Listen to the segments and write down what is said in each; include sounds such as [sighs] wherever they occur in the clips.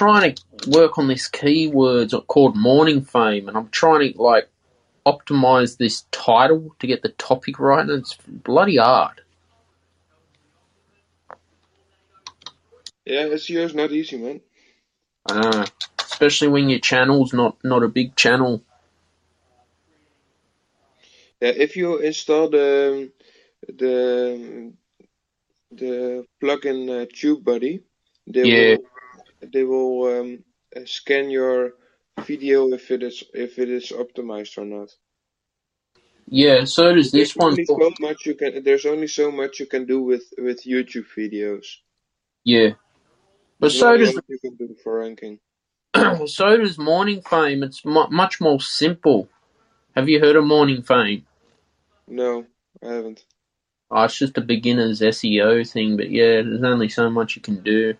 I'm trying to work on this keywords called morning fame, and I'm trying to like optimize this title to get the topic right, and it's bloody hard. Yeah, SEO is not easy, man. I know, especially when your channel's not not a big channel. Yeah, if you install the the the plugin uh, TubeBuddy, they Yeah. will they will um, uh, scan your video if it is if it is optimized or not. Yeah, so does this There's one. only so much you can. There's only so much you can do with with YouTube videos. Yeah, but There's so does you can do for ranking. [clears throat] so does morning fame. It's mu- much more simple. Have you heard of morning fame? No, I haven't. Oh, it's just a beginner's SEO thing, but yeah, there's only so much you can do.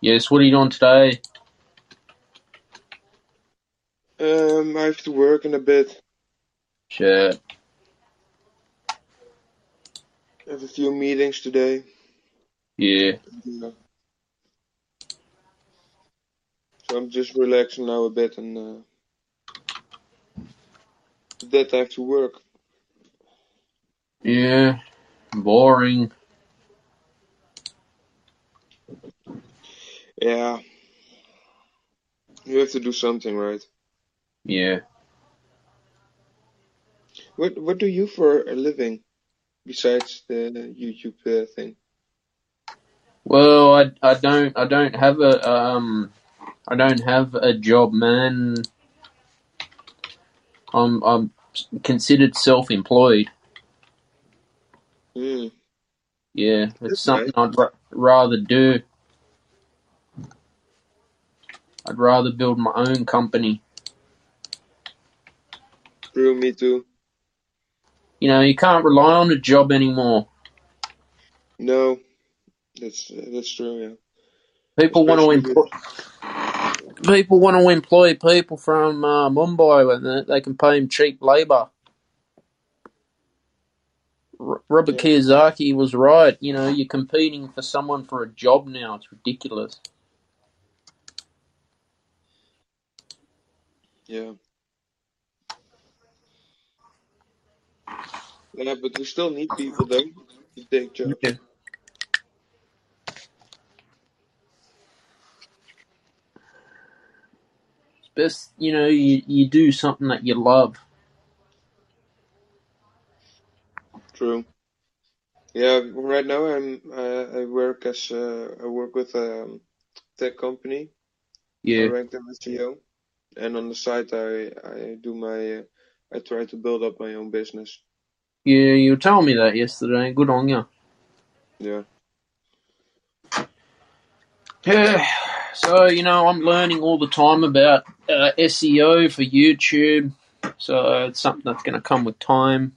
Yes, what are you doing today? Um, I have to work in a bit. Shit. I have a few meetings today. Yeah. Yeah. So I'm just relaxing now a bit and uh, that I have to work. Yeah. Boring. Yeah. You have to do something, right? Yeah. What What do you for a living besides the YouTube uh, thing? Well, I, I don't I don't have a um I don't have a job, man. I'm I'm considered self-employed. Hmm. Yeah, it's That's something I'd ra- rather do. I'd rather build my own company. True, me too. You know, you can't rely on a job anymore. No, that's that's true. Yeah. People want to employ people want to employ people from uh, Mumbai when they, can pay them cheap labor. Robert Yeah. Kiyosaki was right. You know, you're competing for someone for a job now. It's ridiculous. Yeah. Yeah, but we still need people though to take jobs. Yeah. Best, you know, you, you do something that you love. True. Yeah, right now I'm uh, I work as uh, I work with a um, tech company. Yeah. I Yeah. them as SEO, and on the side I I do my uh, I try to build up my own business. Yeah, you told me that yesterday. Good on you. Yeah. Yeah. So, you know, I'm learning all the time about uh, SEO for YouTube. So it's something that's going to come with time.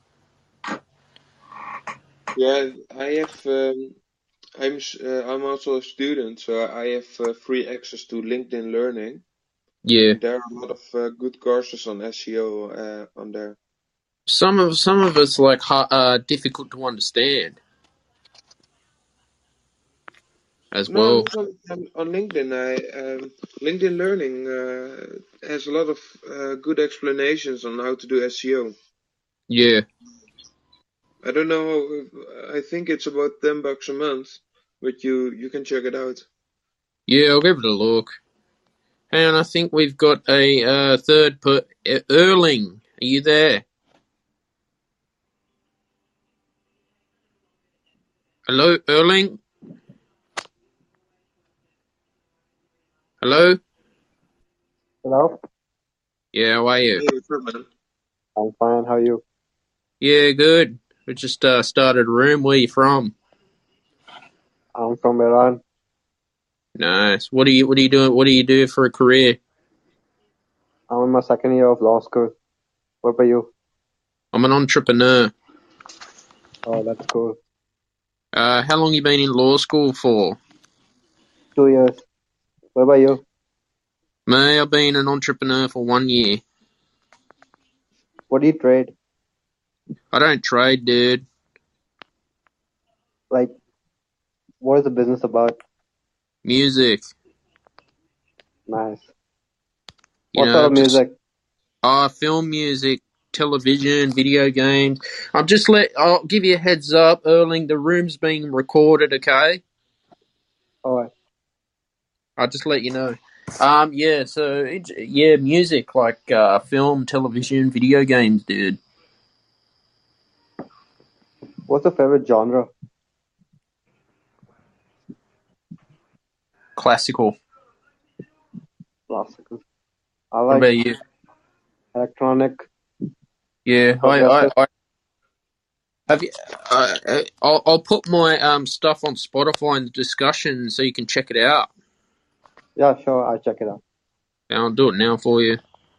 Yeah, I have um, I'm uh, I'm also a student, so I have uh, free access to LinkedIn Learning. Yeah. There are a lot of uh, good courses on SEO uh, on there. Some of some of it's like uh, difficult to understand as well. on, on LinkedIn. I um, LinkedIn Learning uh, has a lot of uh, good explanations on how to do SEO. Yeah. I don't know. I think it's about ten bucks a month, but you you can check it out. Yeah, I'll give it a look. And I think we've got a uh, third per uh, Erling. Are you there? Hello, Erling. Hello. Hello? Yeah, how are you? Hey, what's up, man? I'm fine. How are you? Yeah, good. We just uh, started a room. Where you from? I'm from Iran. Nice. What do you What do you doing? What do you do for a career? I'm in my second year of law school. What about you? I'm an entrepreneur. Oh, that's cool. Uh, how long you been in law school for? Two years. What about you? Me, I've been an entrepreneur for one year. What do you trade? I don't trade, dude. Like, what is the business about? Music. Nice. You What know, sort of music? Uh, film music, television, video games. I'm just let. I'll give you a heads up, Erling. The room's being recorded. Okay. Alright. I'll just let you know. Um, yeah. So it, yeah, music like uh, film, television, video games, dude. What's your favorite genre? Classical. Classical. I What about you? electronic. Yeah, I, I. I have you. Uh, uh, I'll, I'll put my um stuff on Spotify in the discussion so you can check it out. Yeah, sure. I'll check it out. And I'll do it now for you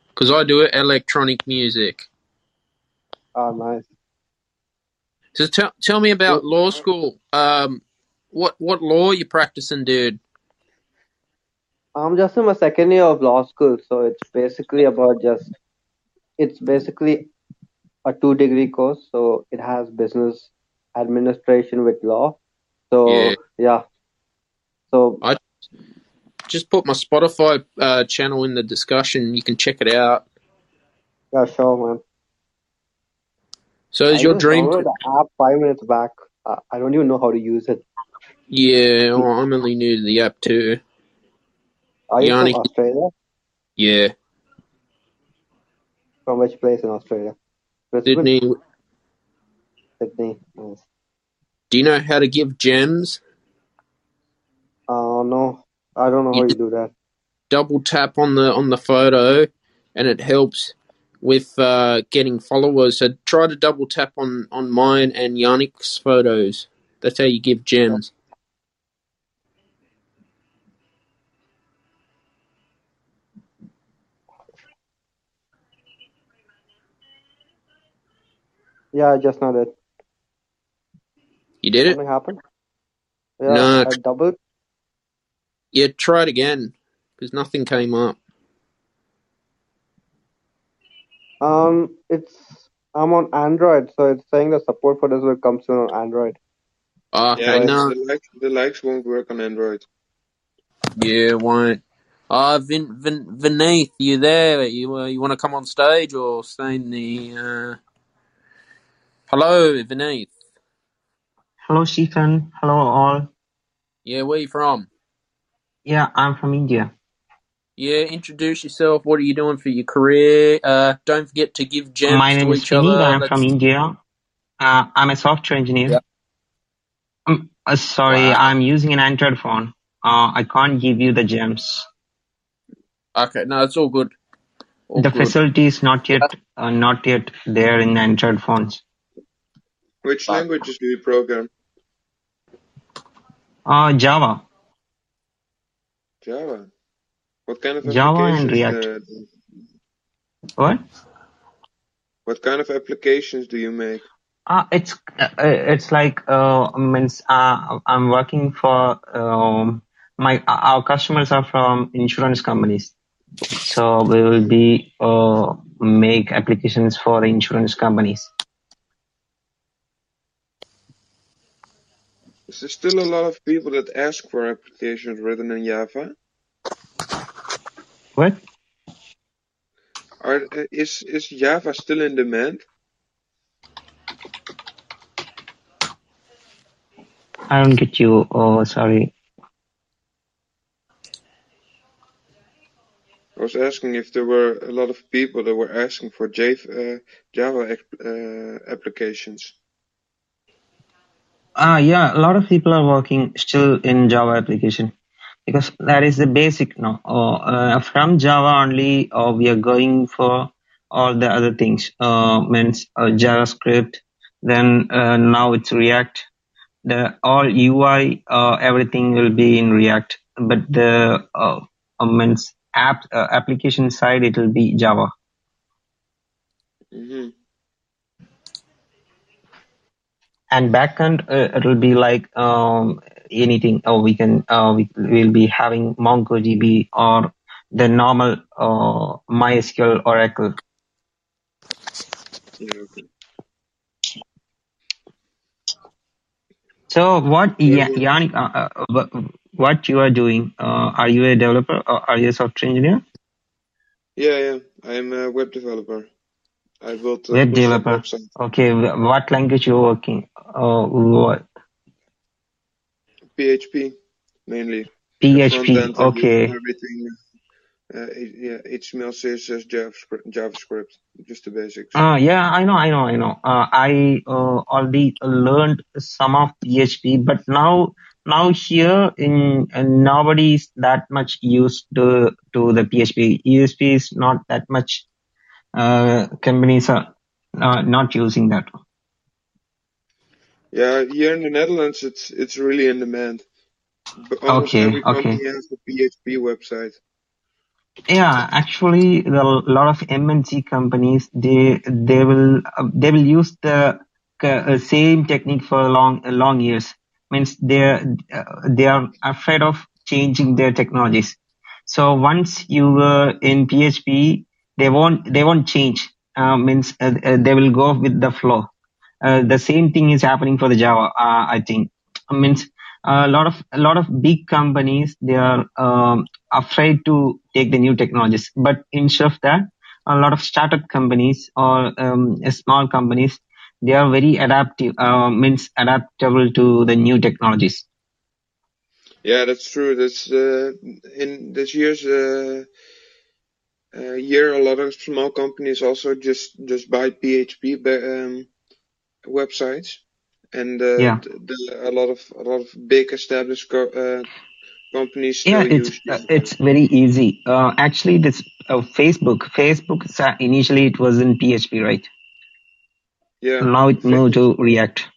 because I do it electronic music. Ah, nice. So tell tell me about law school. Um, what what law you practicing, dude? I'm just in my second year of law school, so it's basically about just, it's basically a two degree course, so it has business administration with law. So, Yeah. yeah. So, I Just put my Spotify uh, channel in the discussion. You can check it out. yeah, sure, man. So I is your just dream? the app five minutes back. Uh, I don't even know how to use it. Yeah, well, I'm only new to the app too. Are you Yannick. from Australia? Yeah, From which place in Australia? Brisbane? Sydney. Sydney. Nice. Do you know how to give gems? Uh, no, I don't know how you do that. double tap on the on the photo and it helps with uh, getting followers. So try to double tap on on mine and Yannick's photos. That's how you give gems. Yeah, I just know that. You did it? Something happened? Yeah, No. I doubled. Yeah, try it again because nothing came up. Um, it's I'm on Android, so it's saying the support for this will come soon on Android. Ah, Okay, Yeah, no, the likes the likes won't work on Android. yeah, won't. Uh, Vin, Vin, Vineeth, you there? You uh, you want to come on stage or stay in the? Uh... Hello, Vineeth. Hello, Stephen. Hello, all. Yeah, where are you from? Yeah, I'm from India. Yeah, introduce yourself. What are you doing for your career? Uh, don't forget to give gems My name to is each other. I'm Let's- from India. Uh, I'm a software engineer. Yeah. Um, uh, sorry, Wow. I'm using an Android phone. Uh, I can't give you the gems. Okay, no, it's all good. All the good. facility is not yet uh, not yet there in Android phones. Which Wow. languages do you program? Uh, Java. Java. What kind of Java and React. uh, What? what kind of applications do you make? Uh, it's uh, it's like uh, means uh, I'm working for um, my our customers are from insurance companies, so we will be uh, make applications for insurance companies. Is there still a lot of people that ask for applications written in Java? What? Are is is Java still in demand? I don't get you. Oh, sorry. I was asking if there were a lot of people that were asking for Java, uh, Java uh, applications. Ah, yeah, a lot of people are working still in Java application because that is the basic now. Uh, uh, from Java only, uh, we are going for all the other things. Uh, means uh, JavaScript. Then uh, now it's React. The all UI, uh, everything will be in React. But the uh, means app application side, it will be Java. hmm and backend uh, it'll be like um, anything. Oh, we can uh, we will be having MongoDB or the normal uh, MySQL Oracle. So what yeah, Yannick, uh, uh what you are doing? Uh, are you a developer or are you a software engineer? Yeah, yeah, I'm a web developer. I built a Web developer. Okay, what language you working? Uh, what? PHP mainly. PHP. Okay. Everything. Uh, yeah, HTML, CSS, JavaScript, JavaScript, just the basics. Uh, yeah, I know, I know, I know. Uh, I uh, already learned some of PHP, but now, now here in uh, nobody is that much used to to the PHP. PHP is not that much. Uh, companies are uh, not using that. Yeah, here in the Netherlands, it's it's really in demand. But almost Okay, every okay. company has a PHP website. Yeah, actually, a lot of MNC companies they they will uh, they will use the uh, same technique for long long years. Means they uh, they are afraid of changing their technologies. So once you were in PHP, they won't they won't change. Uh, means uh, uh, they will go with the flow. Uh, the same thing is happening for the Java. Uh, I think means a lot of a lot of big companies they are um, afraid to take the new technologies. But instead of that, a lot of startup companies or um, small companies they are very adaptive. Uh, means adaptable to the new technologies. Yeah, that's true. That's uh, in this year's uh, uh, year, a lot of small companies also just just buy PHP um, websites, and uh, Yeah. the, the, a lot of a lot of big established co- uh, companies Yeah, it's uh, it's very easy. Uh, actually, this uh, Facebook, Facebook initially it was in PHP, right? Yeah, Now it moved to React.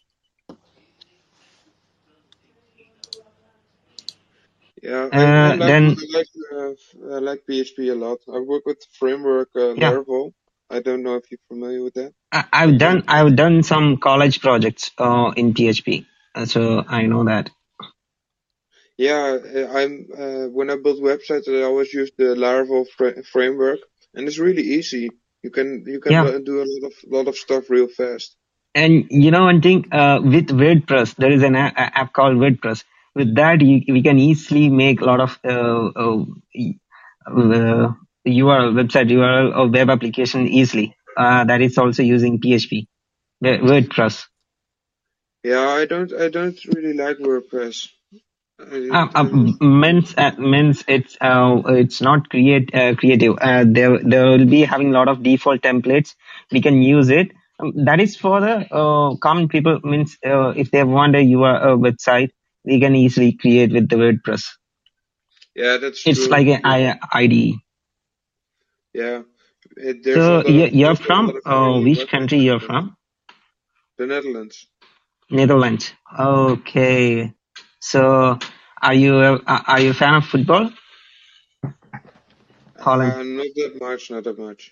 Yeah. I, I Uh, like then I like uh, I like PHP a lot. I work with the framework uh, Yeah. Laravel. I don't know if you're familiar with that. I, I've done I've done some college projects uh, in PHP, uh, so I know that. Yeah, I'm uh, when I build websites, I always use the Laravel fra- framework, and it's really easy. You can you can Yeah. do a lot of lot of stuff real fast. And you know one thing, uh, with WordPress, there is an a- app called WordPress. With that, you, we can easily make a lot of uh, uh, uh, URL website URL or web application easily. Uh, that is also using PHP, WordPress. Yeah, I don't I don't really like WordPress. Uh, uh, um, means uh, means it's uh, it's not create uh, creative. Uh, there there will be having a lot of default templates. We can use it. Um, that is for the uh, common people. Means uh, if they want a URL website, we can easily create with the WordPress. yeah, that's It's true. like an I- IDE. Yeah, it, there's So lot you- of, you're from uh, which country? You're from The Netherlands. Netherlands. Okay. So are you a, are you a fan of football? Holland. Uh, not that much, not that much.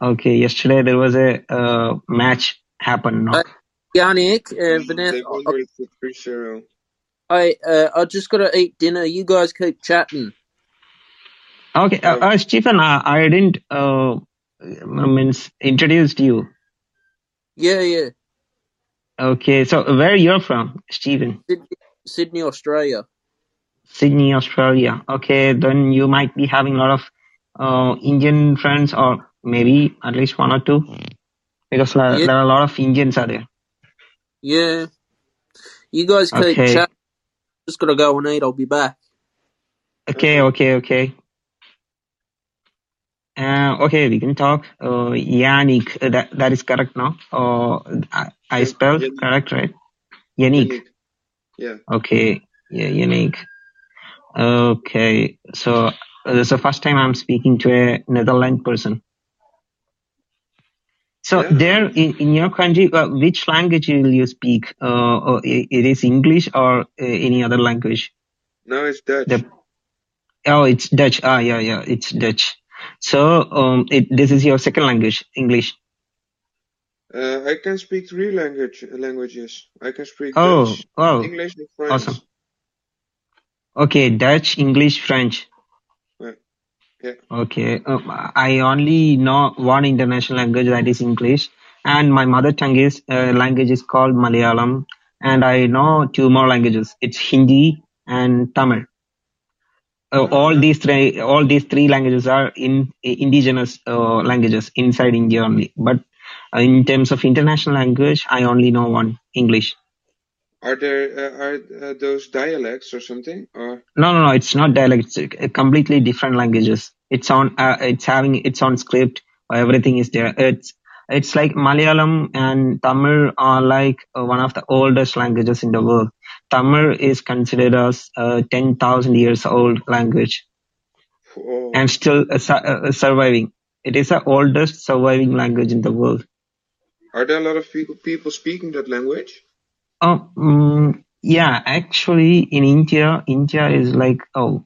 Okay. Yesterday there was a uh, match happened. No? Uh, Yannick, uh, They won with three zero. I, uh, I just got to eat dinner. You guys keep chatting. Okay, uh, uh, Stephen, uh, I didn't uh, means introduced you. Yeah, yeah. Okay, so where are you're from, Stephen? Sydney, Sydney Australia. Sydney, Australia. Okay, then you might be having a lot of uh, Indian friends, or maybe at least one or two, because Yeah, there are a lot of Indians are there. yeah. You guys keep Okay, chatting. Just gonna go and eat. I'll be back. okay, okay. okay, okay. Uh, okay, we can talk. Uh, Yannick, uh, that that is correct now. Uh, I, I spelled Yan- correct, right? Yannick. Yannick. Yeah. Okay, yeah, Yannick. Okay, so uh, this is the first time I'm speaking to a Netherlands person. So Yeah. there in, in your country, uh, which language will you speak? Uh, it is English or uh, any other language? No, it's Dutch. The oh, it's Dutch. Ah, yeah, yeah, it's Dutch. So um, it this is your second language, English. Uh, I can speak three language languages. I can speak Oh, Dutch, oh, English, and French. awesome. Okay, Dutch, English, French. Yeah. Okay, um, I only know one international language that is English, and my mother tongue is uh, language is called Malayalam, and I know two more languages. It's Hindi and Tamil. Uh, all these three, all these three languages are in indigenous uh, languages inside India only. But uh, in terms of international language, I only know one, English. Are there uh, are uh, those dialects or something? Or No, no, no. It's not dialects. It's uh, completely different languages. It's on. Uh, it's having its own script. Everything is there. It's it's like Malayalam and Tamil are like uh, one of the oldest languages in the world. Tamil is considered as a ten thousand years old language oh, and still uh, uh, surviving. It is the oldest surviving language in the world. are there a lot of people people speaking that language? Oh, mm, yeah, actually in India, India is like, a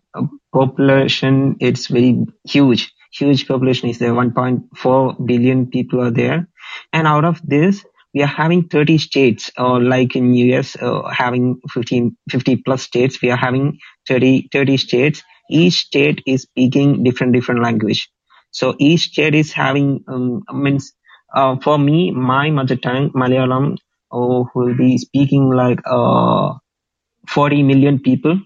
population, it's very huge. Huge population is there. 1.4 billion people are there. And out of this, we are having 30 states, or like in US, uh, having 15, 50 plus states. We are having 30, 30 states. Each state is speaking different, different language. So each state is having, um, means, uh, for me, my mother tongue, Malayalam, oh, will be speaking like uh, 40 million people.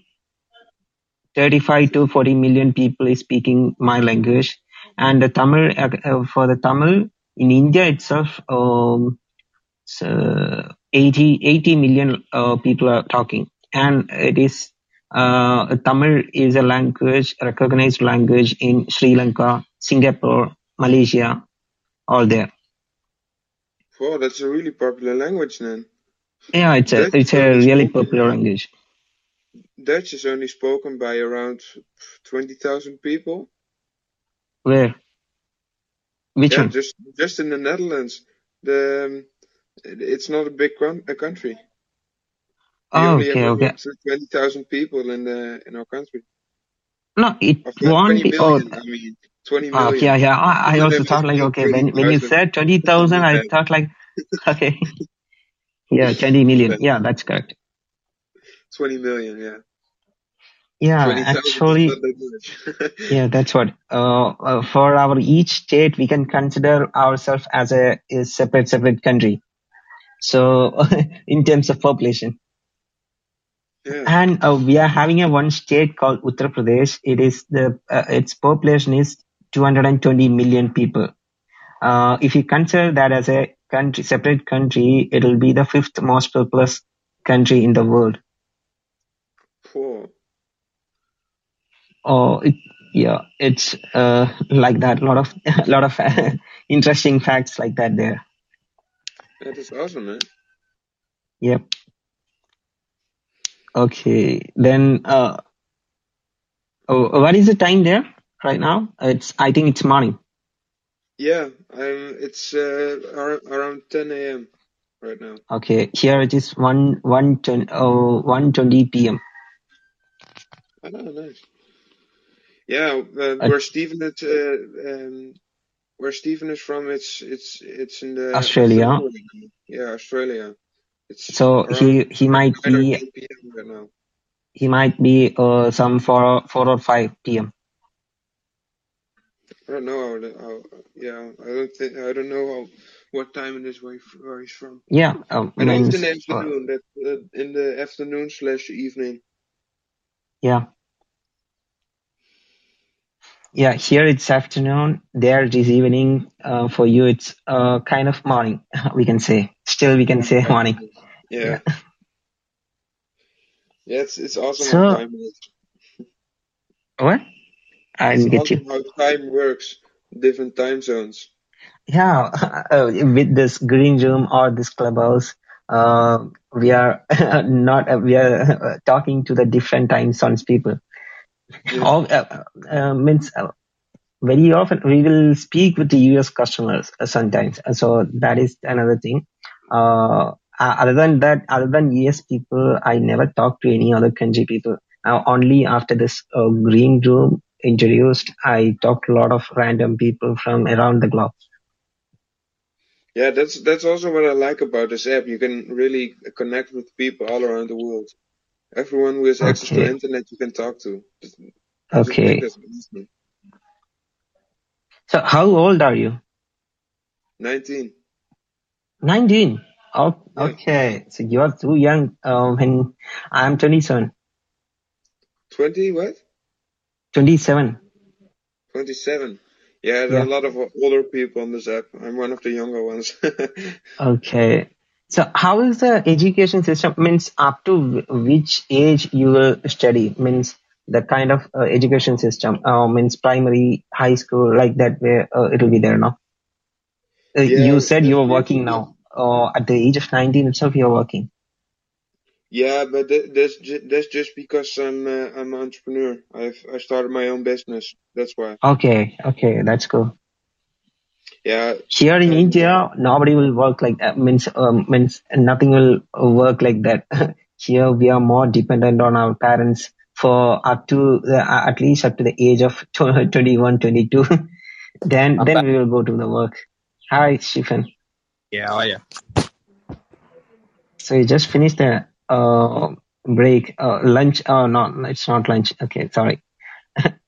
35 to 40 million people is speaking my language. And the Tamil, uh, uh, for the Tamil, in India itself, um, so 80, 80 million uh, people are talking. And it is, uh, Tamil is a language, recognized language in Sri Lanka, Singapore, Malaysia, all there. Oh, that's a really popular language then. Yeah, it's a, Dutch it's a really spoken, popular language. Dutch is only spoken by around twenty thousand people. Where? Which Yeah, one? just just in the Netherlands. The um, it's not a big con- a country. We Oh, okay, okay. twenty thousand people in the in our country. No, it won't be. Oh, million. I mean, twenty ah, yeah, yeah. I, I also thought like, okay, when when you said twenty something thousand, like I thought like, [laughs] okay, yeah, [laughs] twenty million. Yeah, that's correct. Twenty million, yeah. Yeah, Twenty thousand is actually, that [laughs] yeah, that's what. Uh, uh, for our each state, we can consider ourselves as a, a separate separate country. So, in terms of population. yeah. And uh, we are having a one state called Uttar Pradesh. It is the uh, its population is 220 million people. Uh, if you consider that as a country, separate country, it will be the fifth most populous country in the world. Four. Oh, it, yeah, it's uh, like that. A lot of a [laughs] lot of [laughs] interesting facts like that there. That is awesome, man. Yep. Okay. Then, uh, oh, what is the time there right now? It's I think it's morning. Yeah, I'm. It's uh, ar- around ten a.m. right now. Okay, here it is one one ten oh one twenty p.m. Oh, nice. Yeah, uh, Uh, where Stephen is, uh, um, where Stephen is from, it's it's it's in the Australia. Yeah, Australia. It's So he he might be right now. he might be uh some four four or five p.m. I don't know how, the- how. Yeah, I don't think I don't know how what time it is where, he, where he's from. Yeah, I it's in the uh, afternoon. That uh, in the afternoon slash evening. yeah yeah here it's afternoon. There it is evening. Uh, for you it's uh kind of morning. [laughs] We can say still we can say morning. Yeah, Yeah. yeah. It's it's awesome So what? I It's get you. how time works. Different time zones. Yeah, uh, [laughs] with this green room or this clubhouse, uh, we are [laughs] not uh, we are uh, talking to the different time zones people. Yeah. All uh, uh, means uh, very often we will speak with the US customers uh, sometimes. Uh, So that is another thing. Uh, uh, other than that, other than US people, I never talk to any other country people. Now only after this uh, green room introduced, I talked to a lot of random people from around the globe. Yeah, that's that's also what I like about this app. You can really connect with people all around the world. Everyone who has access to Okay. internet, you can talk to. Just- just Okay. awesome. So how old are you? Nineteen. 19. Oh, Yeah. okay. So you're too young. Uh, when I'm 27. 20 what? 27. 27. Yeah, there are a lot of older people on this app. I'm one of the younger ones. [laughs] Okay. So how is the education system? Means up to which age you will study? Means the kind of uh, education system. Uh, means primary, high school, like that. Where uh, it will be there now. Uh, yeah, you said you were working now. Uh, at the age of 19 itself, you're working. Yeah, but that, that's ju- that's just because I'm uh, I'm an entrepreneur. I've I started my own business. That's why. Okay. Okay. That's cool. Yeah, Here in and India, nobody will work like that. Means, um, means nothing will work like that. [laughs] Here we are more dependent on our parents for up to uh, at least up to the age of tw- [laughs] 21, 22. [laughs] then I'm then back. we will go to the work. Hi, Stephen. Yeah, oh yeah. So you just finished the uh, break, uh, lunch. Oh no, it's not lunch. Okay, sorry.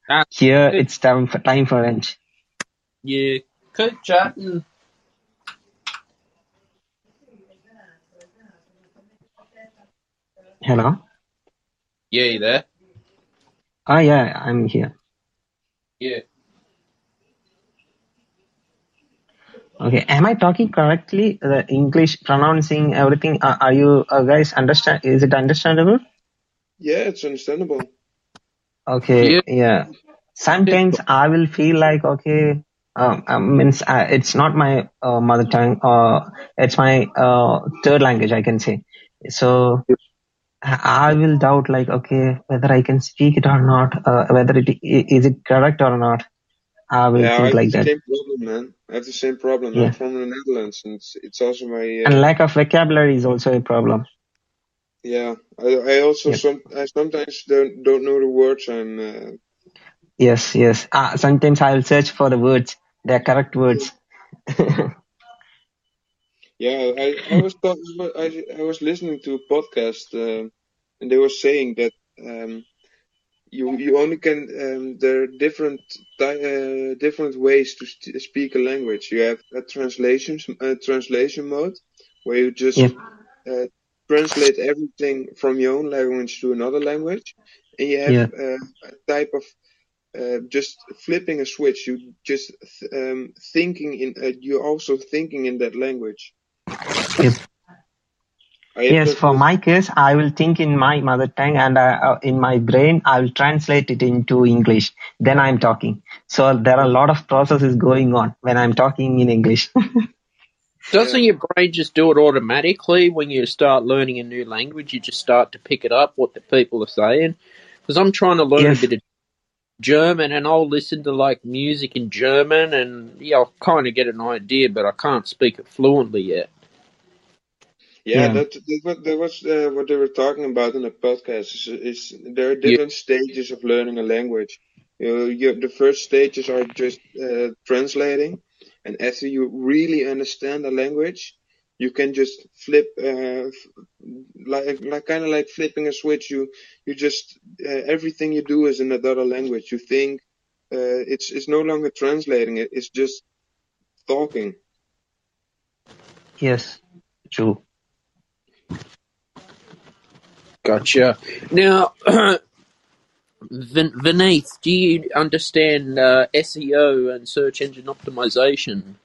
Ah, [laughs] Here it's time for time for lunch. Yeah, keep chatting. Hello. Yeah, you there? Oh yeah, I'm here. Yeah. Okay, am I talking correctly? The English pronouncing everything. Uh, are you uh, guys understand? Is it understandable? yeah, it's understandable. Okay, Yeah. yeah. Sometimes I will feel like okay, um, um, means uh, it's not my uh, mother tongue or it's my uh, third language. I can say. So I I will doubt like okay whether I can speak it or not, uh, whether it is it correct or not. I will Yeah, think have like the that. same problem, man. I have the same problem. I'm from the Netherlands, and it's, it's also my and uh, lack of vocabulary is also a problem. yeah. I I also Yep. some I sometimes don't don't know the words I'm. Uh, Yes, yes. Uh, sometimes I will search for the words, the correct words. [laughs] yeah, I I was I I was listening to a podcast, uh, and they were saying that um you you only can um there are different uh, different ways to st- speak a language. You have a translation a translation mode where you just Yep, uh, translate everything from your own language to another language, and you have yeah, uh, a type of uh, just flipping a switch. You just th- um, thinking in. Uh, you're also thinking in that language. I Yes, for my case, I will think in my mother tongue and uh, uh, in my brain, I will translate it into English. Then I'm talking. So there are a lot of processes going on when I'm talking in English. [laughs] Doesn't yeah your brain just do it automatically when you start learning a new language? You just start to pick it up what the people are saying. Because I'm trying to learn a bit of German, and I'll listen to like music in German, and yeah, I'll kind of get an idea, but I can't speak it fluently yet. Yeah yeah, that that, what- that was uh, what they were talking about in the podcast. Is, is there are Yeah, different stages of learning a language. You you, the first stages are just uh, translating, and after you really understand the language, you can just flip uh, f- like like kind of like flipping a switch. You you just uh, everything you do is in another language. You think uh, it's it's no longer translating it. It's just talking. yes, true. Gotcha. Now, [clears throat] Vin- Vineeth, do you understand uh, SEO and search engine optimization?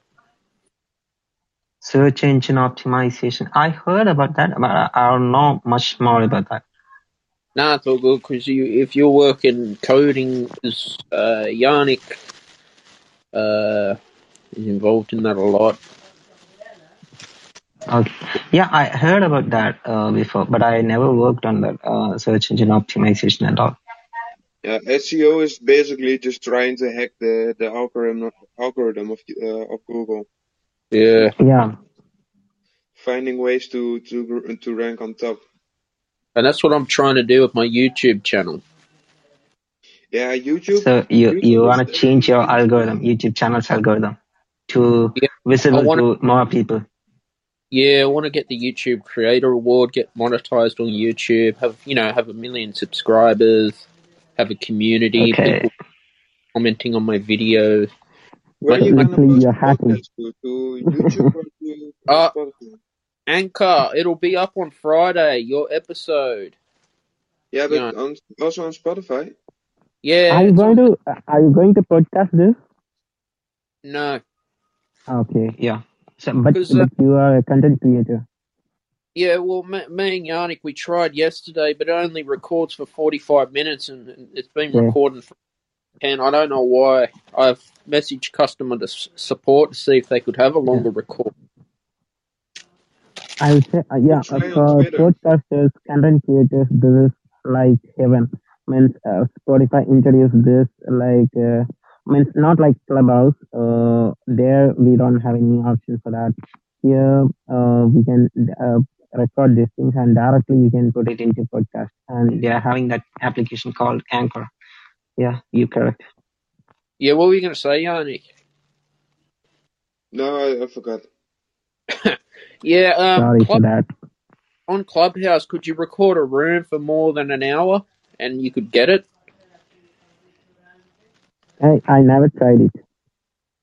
Search engine optimization. I heard about that, but I don't know much more about that. Nah, it's all good because you, if you're working coding, uh, Yannick uh, is involved in that a lot. Okay. Yeah, I heard about that uh, before, but I never worked on that uh, search engine optimization at all. Yeah, SEO is basically just trying to hack the the algorithm of, algorithm of uh, of Google, Yeah, Yeah. finding ways to to to rank on top. and that's what I'm trying to do with my YouTube channel. Yeah, YouTube So you you YouTube is want to change your algorithm, YouTube channel's algorithm, to Yeah, visible want to. to more people. Yeah, I want to get the YouTube Creator Award, get monetized on YouTube, have you know, have a million subscribers, have a community, Okay. people commenting on my videos. Where My, are you gonna Basically, post you're hacking. to? To YouTube or to [laughs] uh, Anchor, it'll be up on Friday. Your episode. Yeah, but Yeah. on, also on Spotify. Yeah. Are you going on- to are you going to podcast this? No. Okay. Yeah. So, but, Because, uh, but you are a content creator. Yeah, well, me, me and Yannick, we tried yesterday, but it only records for 45 minutes, and and it's been Yeah. recording for 10. I don't know why. I've messaged customer to support to see if they could have a longer record. I would say, uh, yeah, Try uh, for podcasters, content creators, this is like heaven. Means uh, Spotify introduced this like uh, means not like Clubhouse. Uh, there we don't have any option for that. Here uh, we can uh, record these things and directly you can put it into podcast. And they are having that application called Anchor. Yeah, you correct. Yeah, what were you going to say, Yannick? No, I, I forgot. [laughs] Yeah, um, Sorry for that. on Clubhouse, could you record a room for more than an hour and you could get it? I I never tried it.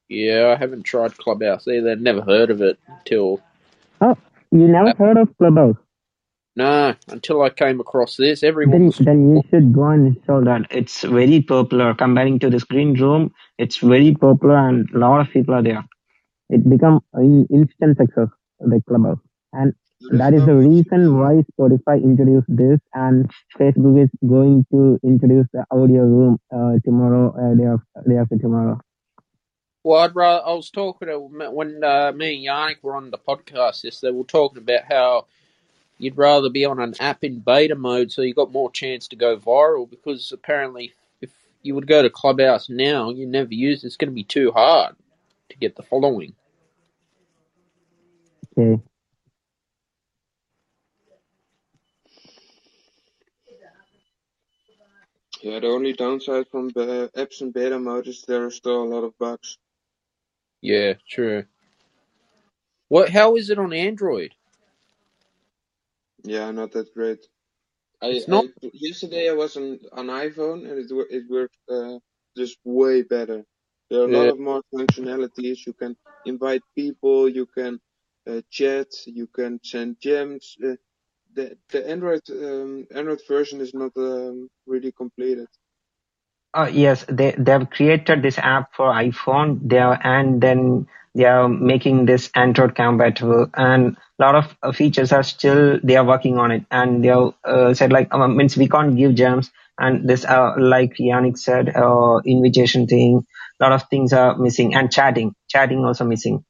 Yeah, I haven't tried Clubhouse either. Never heard of it until Oh, you never Uh, heard of Clubhouse? no, until I came across this. Then, Everyone's then you should go and install that. It's very popular comparing to the screen room. It's very popular and a lot of people are there. It become an instant success, the Clubhouse. And There's that is the reason why Spotify introduced this and Facebook is going to introduce the audio room uh, tomorrow, uh, day, after, day after tomorrow. Well, I'd rather, I was talking to when uh, me and Yannick were on the podcast yesterday. We were talking about how you'd rather be on an app in beta mode so you got more chance to go viral because apparently if you would go to Clubhouse now you never use it, it's going to be too hard to get the following. Okay. Yeah, the only downside from the apps in beta mode is there are still a lot of bugs. Yeah, true. What? How is it on Android? Yeah, not that great. I, It's not. I yesterday I was on an iPhone and it it worked uh, just way better. There are a lot of more functionalities. You can invite people, you can uh, chat, you can send gems. Uh, the the Android um, Android version is not um, really completed. Uh, yes, they they've created this app for iPhone. They are, and then they are making this Android compatible, and a lot of uh, features are still they are working on it. And they have uh, said like um, means we can't give gems, and this uh, like Yannick said, uh, invitation thing. A lot of things are missing, and chatting, chatting also missing.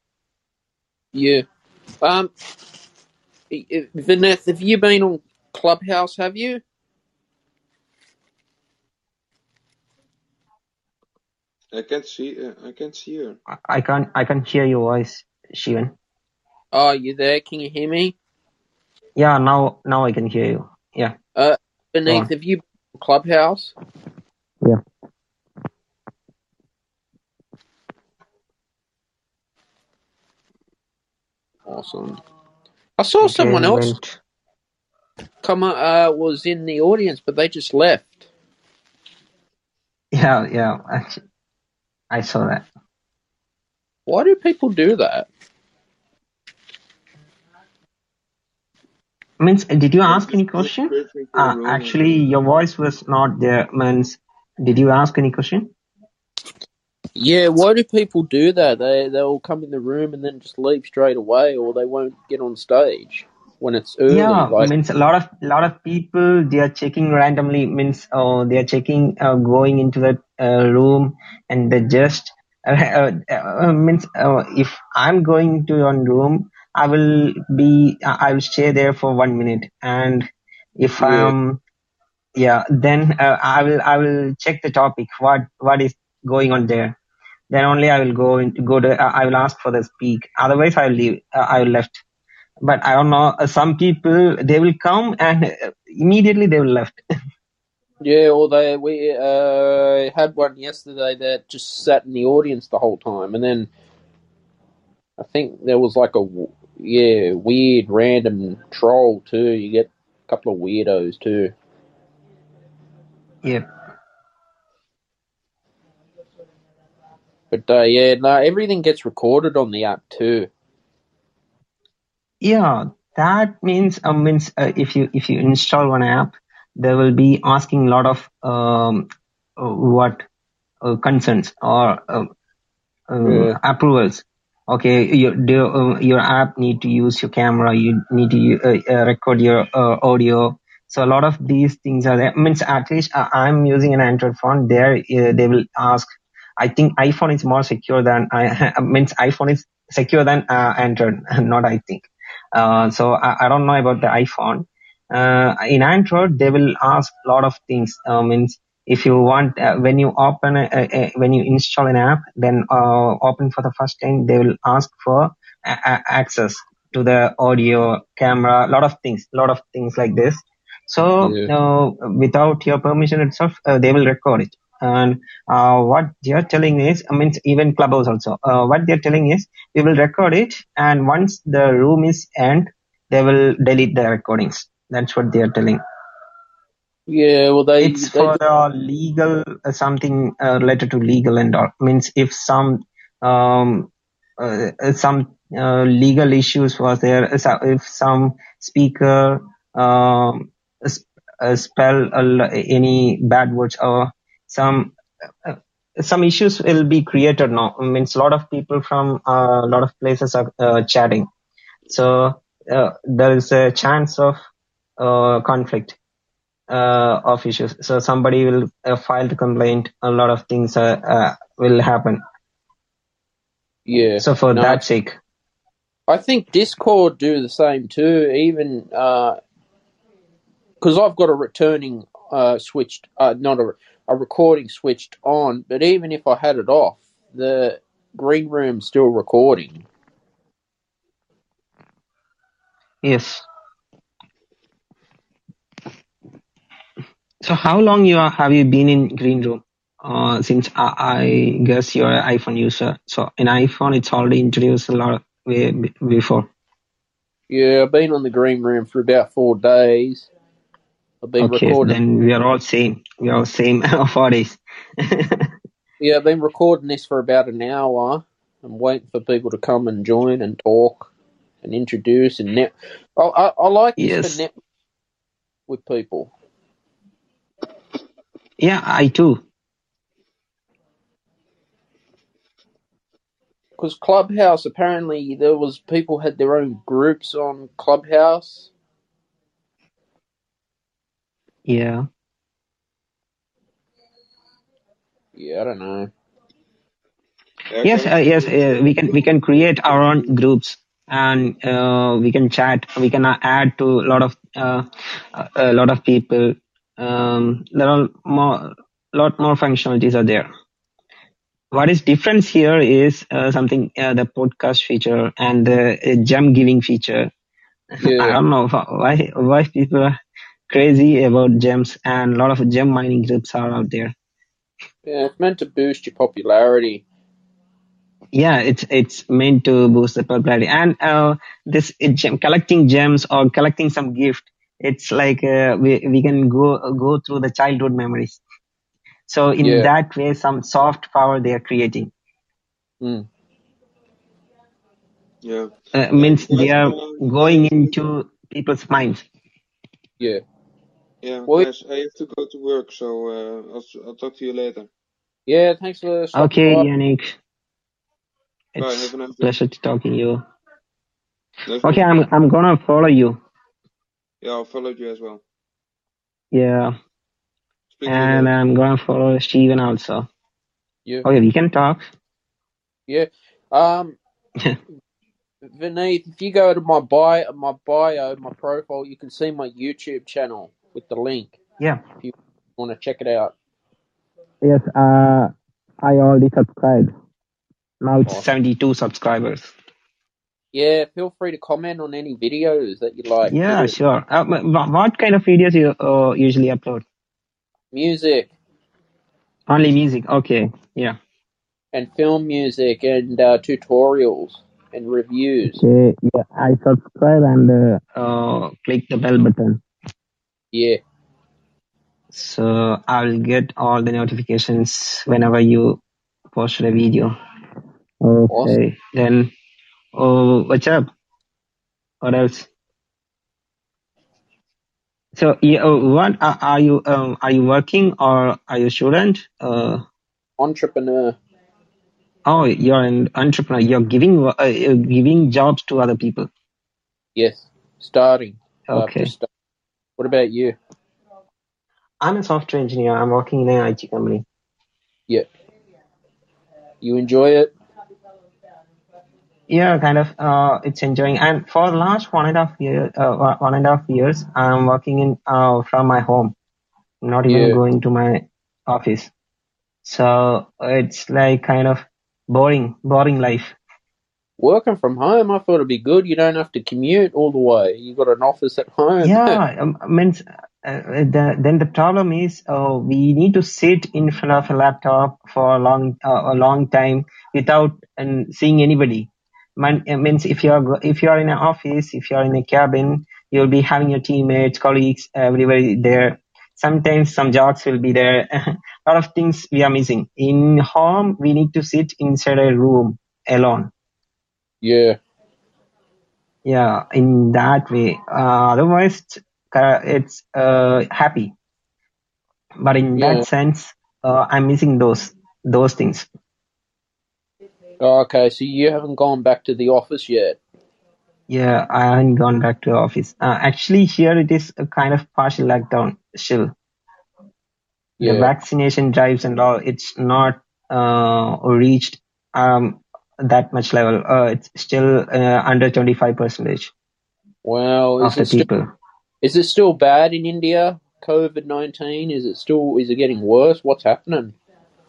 yeah. Um, i- i- Vanessa, have you been on Clubhouse? Have you? I can't see uh, I can't see her. I I can't I can't hear your voice, Shivan. Oh, you there? Can you hear me? Yeah, now now I can hear you. Yeah, Uh, go Vineeth, on. have you been on Clubhouse? Yeah. Awesome. I saw someone else went. come uh was in the audience, but they just left. Yeah, yeah. Actually, I saw that. Why do people do that? Means, did you ask any question? searching for a Uh, actually, your voice was not there. Means, did you ask any question? Yeah, why do people do that? They they'll come in the room and then just leave straight away, or they won't get on stage when it's early. Yeah, Like, means a lot of lot of people they are checking randomly. Means, oh, they are checking, uh, going into the uh, room, and they just uh, [laughs] uh, uh, means uh, if I'm going to one room, I will be I will stay there for one minute, and if yeah, I'm yeah, then uh, I will I will check the topic. What what is going on there? Then only I will go into go to uh, I will ask for the speak. Otherwise, I will leave. Uh, I will left. But I don't know. uh, Some people they will come and uh, immediately they will left. [laughs] yeah. Or they we uh had one yesterday that just sat in the audience the whole time, and then I think there was like a yeah weird random troll too. You get a couple of weirdos too. Yep. But uh, yeah, no, everything gets recorded on the app too. Yeah, that means uh, means uh, if you if you install one app, they will be asking a lot of um, uh, what uh, concerns or uh, uh, Yeah. approvals. Okay, your do, uh, your app need to use your camera. You need to record your uh, audio. So a lot of these things are there. Means at least uh, I'm using an Android phone. There uh, they will ask. I think iPhone is more secure than [laughs] I means iPhone is secure than uh, Android. [laughs] Not I think. Uh, so I, I don't know about the iPhone. Uh, in Android, they will ask a lot of things. Uh, means if you want, uh, when you open, a, a, a- when you install an app, then uh, open for the first time, they will ask for access to the audio, camera, a lot of things, a lot of things like this. So Yeah. uh, without your permission itself, uh, they will record it. And uh, what they are telling is, I mean, even Clubhouse also, uh, what they're telling is, we will record it, and once the room is end, they will delete the recordings. That's what they are telling. Yeah, well, they, It's they for the legal uh, something uh, related to legal and all. Means if some um uh, uh, some uh, legal issues was there, uh, if some speaker um uh, spell any bad words or some uh, some issues will be created now. Means a lot of people from uh, a lot of places are uh, chatting. So uh, there is a chance of uh, conflict uh, of issues. So somebody will uh, file the complaint. A lot of things uh, uh, will happen. yeah. So for No, that sake, I think Discord do the same too. Even because I've got a returning uh, switched, uh, not a a recording switched on, but even if I had it off, the green room's still recording. yes. So how long you are, have you been in Green Room? Uh, since I, I guess you're an iPhone user. So in iPhone, it's already introduced a lot way before. Yeah, I've been on the green room for about four days. Okay, recording. then we are all same. We are all same [laughs] four days. [laughs] Yeah, I've been recording this for about an hour. I'm waiting for people to come and join and talk and introduce and net. I, I, I like yes. for net with people. Yeah, I do. Because Clubhouse, apparently, there was people had their own groups on Clubhouse. Yeah. Yeah, I don't know. Yeah, Yes, uh, yes, uh, we can we can create our own groups and uh, we can chat. We can uh, add to a lot of uh, a lot of people. Um, there are more lot more functionalities are there. What is difference here is uh, something uh, the podcast feature and the uh, gem giving feature. [laughs] I don't know why why people are crazy about gems and a lot of gem mining groups are out there. yeah, it's meant to boost your popularity. yeah it's it's meant to boost the popularity and uh, this it, gem, collecting gems or collecting some gift it's like uh, we we can go go through the childhood memories so in Yeah. that way some soft power they are creating Mm. yeah. uh, means they are going I have to, into people's minds Yeah. Yeah, Well, guys, I have to go to work, so uh, I'll s- I'll talk to you later. yeah, thanks for stopping okay by. yannick Bye. it's Have a nice day. pleasure to talking to you Nice okay meeting i'm i'm gonna follow you Yeah, I'll follow you as well. yeah Speak to you and later. i'm gonna follow Stephen also Yeah. okay we can talk Yeah. Um, [laughs] Vineeth, if you go to my bio, my bio, my profile, you can see my YouTube channel with the link yeah if you want to check it out. Yes, uh, I already subscribed. Now it's Awesome. 72 subscribers Yeah, feel free to comment on any videos that you like Yeah, too. sure. Uh, wh- wh- what kind of videos you uh, usually upload? Music Only music. Okay. Yeah. and film music and uh, tutorials and reviews. okay. Yeah, I subscribe and uh, Uh, click the bell button. Yeah. So I'll get all the notifications whenever you post a video. Awesome. okay. Then, oh, what's up? What else? So, yeah, uh, what are, are you? Um, are you working or are you a student? Uh, Entrepreneur. oh, you're an entrepreneur. You're giving uh, you're giving jobs to other people. Yes. Starting. Okay. What about you? I'm a software engineer. I'm working in an IT company. Yeah. You enjoy it? Yeah, kind of. Uh, it's enjoying. And for the last one and a half year, uh, one and a half years, I'm working in uh from my home. Not even Yeah. going to my office. So it's like kind of boring, boring life. Working from home, I thought it'd be good. You don't have to commute all the way. You got an office at home. Yeah, [laughs] um, means uh, the, then the problem is uh, we need to sit in front of a laptop for a long uh, a long time without and seeing anybody. Man, it means if you're if you're in an office, if you're in a cabin, you'll be having your teammates, colleagues, everybody there. Sometimes some jokes will be there. [laughs] a lot of things we are missing. In home, we need to sit inside a room alone. Yeah. Yeah, in that way. Uh, otherwise, it's, uh, it's uh, happy. But in Yeah. that sense, uh, I'm missing those those things. Okay, so you haven't gone back to the office yet. Yeah, I haven't gone back to the office. Uh, actually, here it is a kind of partial lockdown still. The vaccination drives and all, it's not uh, reached um, that much level. Uh, it's still uh, under 25 percentage Well, of the it still people. is it still bad in India? COVID nineteen? Is it still is it getting worse? What's happening?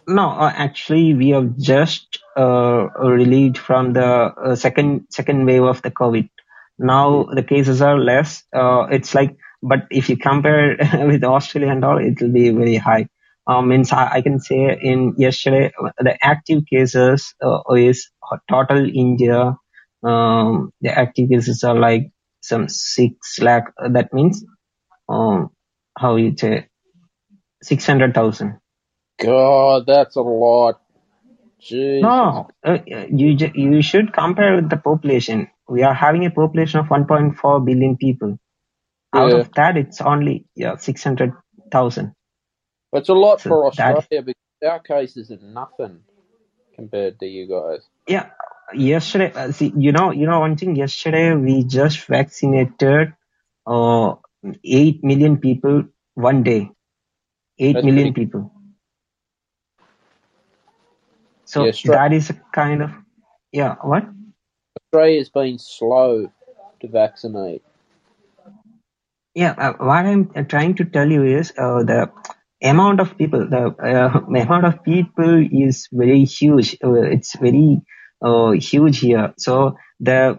No, uh, actually, we have just uh, relieved from the uh, second second wave of the COVID. Now the cases are less. Uh, it's like, but if you compare [laughs] with Australia and all, it will be very high. Um, means I, I can say in yesterday the active cases uh, is total India. Um, the active cases are like some six lakh. That means um, how you say six hundred thousand. God, that's a lot. Jesus. No, uh, you you should compare with the population. We are having a population of 1.4 billion people. Out Yeah. of that, it's only yeah 600,000. It's a lot So for that- Australia because our cases are nothing compared to you guys. Yeah, yesterday, uh, see, you know, you know one thing. Yesterday, we just vaccinated uh, eight million people one day. Eight That's million pretty- people. So Yeah, that is a kind of yeah. What? Australia's been slow to vaccinate. Yeah, uh, what I'm trying to tell you is uh, the amount of people, the uh, [laughs] amount of people is very huge. Uh, it's very uh, huge here. So the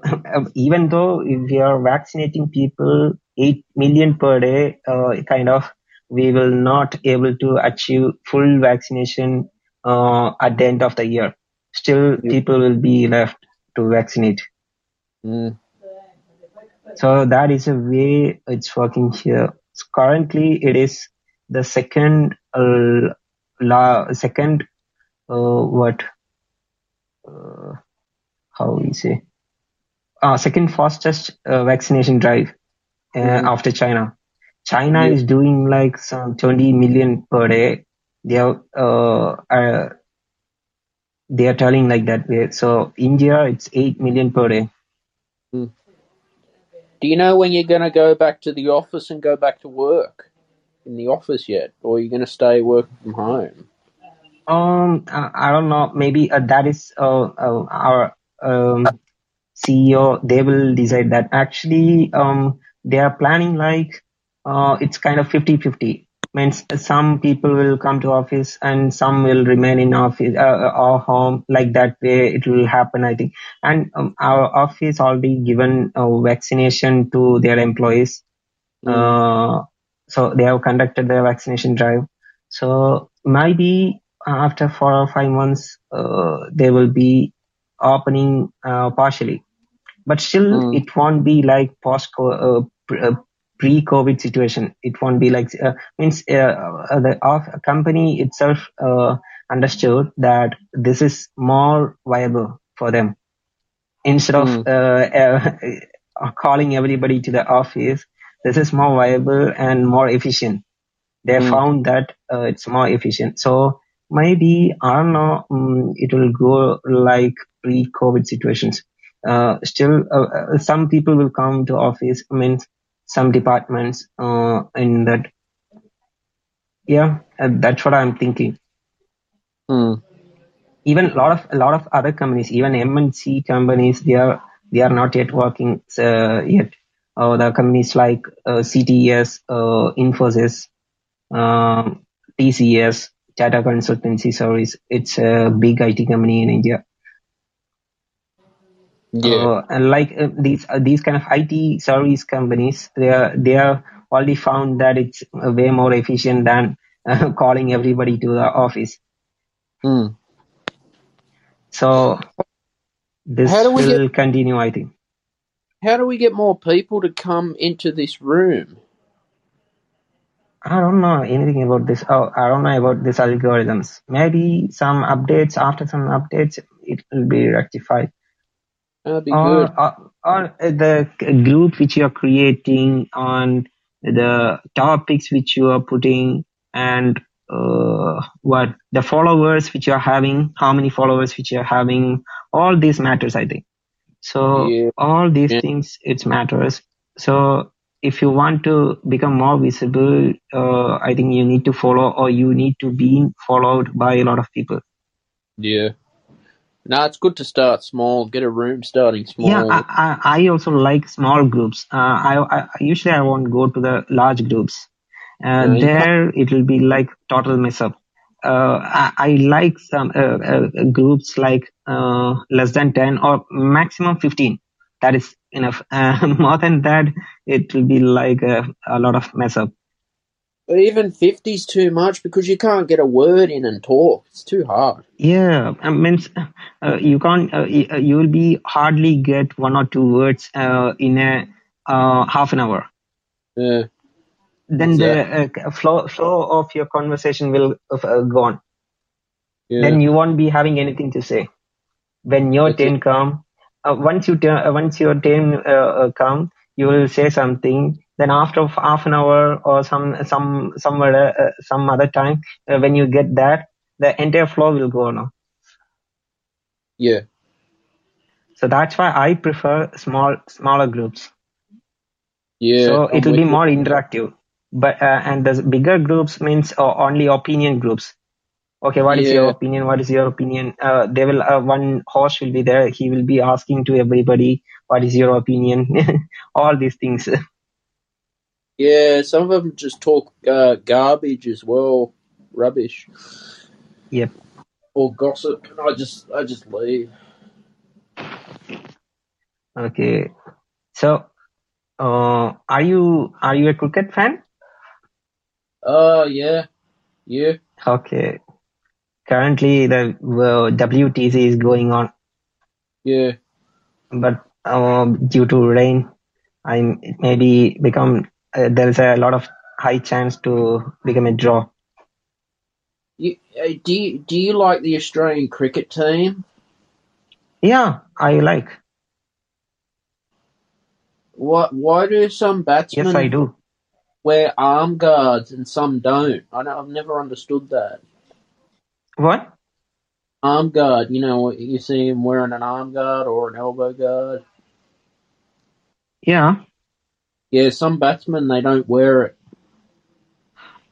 [laughs] even though we are vaccinating people eight million per day, uh, kind of we will not able to achieve full vaccination uh, at the end of the year. Still, people will be left to vaccinate. Mm. So that is a way it's working here. So currently, it is the second, uh, la, second, uh, what, uh, how we say, uh, second fastest uh, vaccination drive uh, Mhm. after China. China Yeah. is doing like some 20 million per day. They are, uh, uh, they are telling like that way. So India, it's 8 million per day. Do you know when you're going to go back to the office and go back to work in the office yet, or are you going to stay working from home? Um, I, I don't know. Maybe uh, that is uh, uh, our um, CEO. They will decide that. Actually, um, they are planning like uh, it's kind of 50-50. Means some people will come to office and some will remain in office uh, or home. Like that way, it will happen. I think. And um, our office already given uh, vaccination to their employees. Uh, so they have conducted the vaccination drive. So maybe after four or five months, uh, they will be opening uh, partially, but still Mm. it won't be like post uh, pre- uh, pre-COVID situation. It won't be like uh, means uh, uh, the off company itself uh, understood that this is more viable for them instead of Mm. uh, uh, [laughs] calling everybody to the office this is more viable and more efficient. They Mm. found that uh, it's more efficient. So maybe I don't know. Um, it will go like pre-COVID situations. Uh, still, uh, uh, some people will come to office. I mean, some departments uh, in that. Yeah, uh, that's what I'm thinking. Mm. even a lot of a lot of other companies, even MNC companies, they are they are not yet working uh, yet. Uh, the companies like uh, CTS, uh, Infosys, um, TCS, Tata Consultancy Service. It's a big IT company in India. Yeah. And like these uh, these kind of IT service companies, they are they are already found that it's uh, way more efficient than uh, [laughs] calling everybody to the office. Mm. So this How do we will continue, I think. How do we get more people to come into this room? I don't know anything about this. Oh, I don't know about these algorithms. Maybe some updates. After some updates, it will be rectified. That'd be Or, good. or, or the group which you are creating on the topics which you are putting and uh, what the followers which you are having, how many followers which you are having, all these matters, I think. So Yeah. all these Yeah. things, it matters. So if you want to become more visible, uh, I think you need to follow or you need to be followed by a lot of people. Yeah. No, it's good to start small. Get a room starting small. Yeah, I, I, I also like small groups. Uh, I, I usually I won't go to the large groups. Uh, Yeah, there it will be like total mess up. Uh, I, I like some uh, uh, groups like uh, less than 10 or maximum 15. That is enough. [laughs] Uh, more than that, it will be like a, a lot of mess up. Even 50's too much because you can't get a word in and talk. It's too hard. Yeah, I mean, uh, you can't, uh, uh, you will be hardly get one or two words uh, in a uh, half an hour. Yeah. Then the uh, flow flow of your conversation will uh, go on. Yeah. Then you won't be having anything to say. When your That's it. turn come, uh, once you turn, uh, once your turn uh, uh, come, you will say something. Then after half an hour or some some somewhere uh, some other time, uh, when you get that, the entire flow will go on. Yeah. So that's why I prefer small smaller groups. Yeah. so it will be more interactive. But uh, and the bigger groups means uh, only opinion groups. Okay, what is your opinion? What is your opinion? Uh, they will uh, one host will be there. He will be asking to everybody, what is your opinion? [laughs] All these things. Yeah. Some of them just talk uh, garbage as well. Rubbish. Yep. Or gossip. And I just, I just leave. Okay. So, uh, are you are you a cricket fan? Oh, yeah. Yeah. Okay. Currently, the uh, WTC is going on, Yeah. but um, due to rain, I maybe become uh, there is a lot of high chance to become a draw. You, uh, do you, do you like the Australian cricket team? Yeah, I like. What? Why do some batsmen Yes, I do. Wear arm guards and some don't? I don't, I've never understood that. What? Arm guard, you know, you see him wearing an arm guard or an elbow guard. Yeah. Yeah, some batsmen they don't wear it.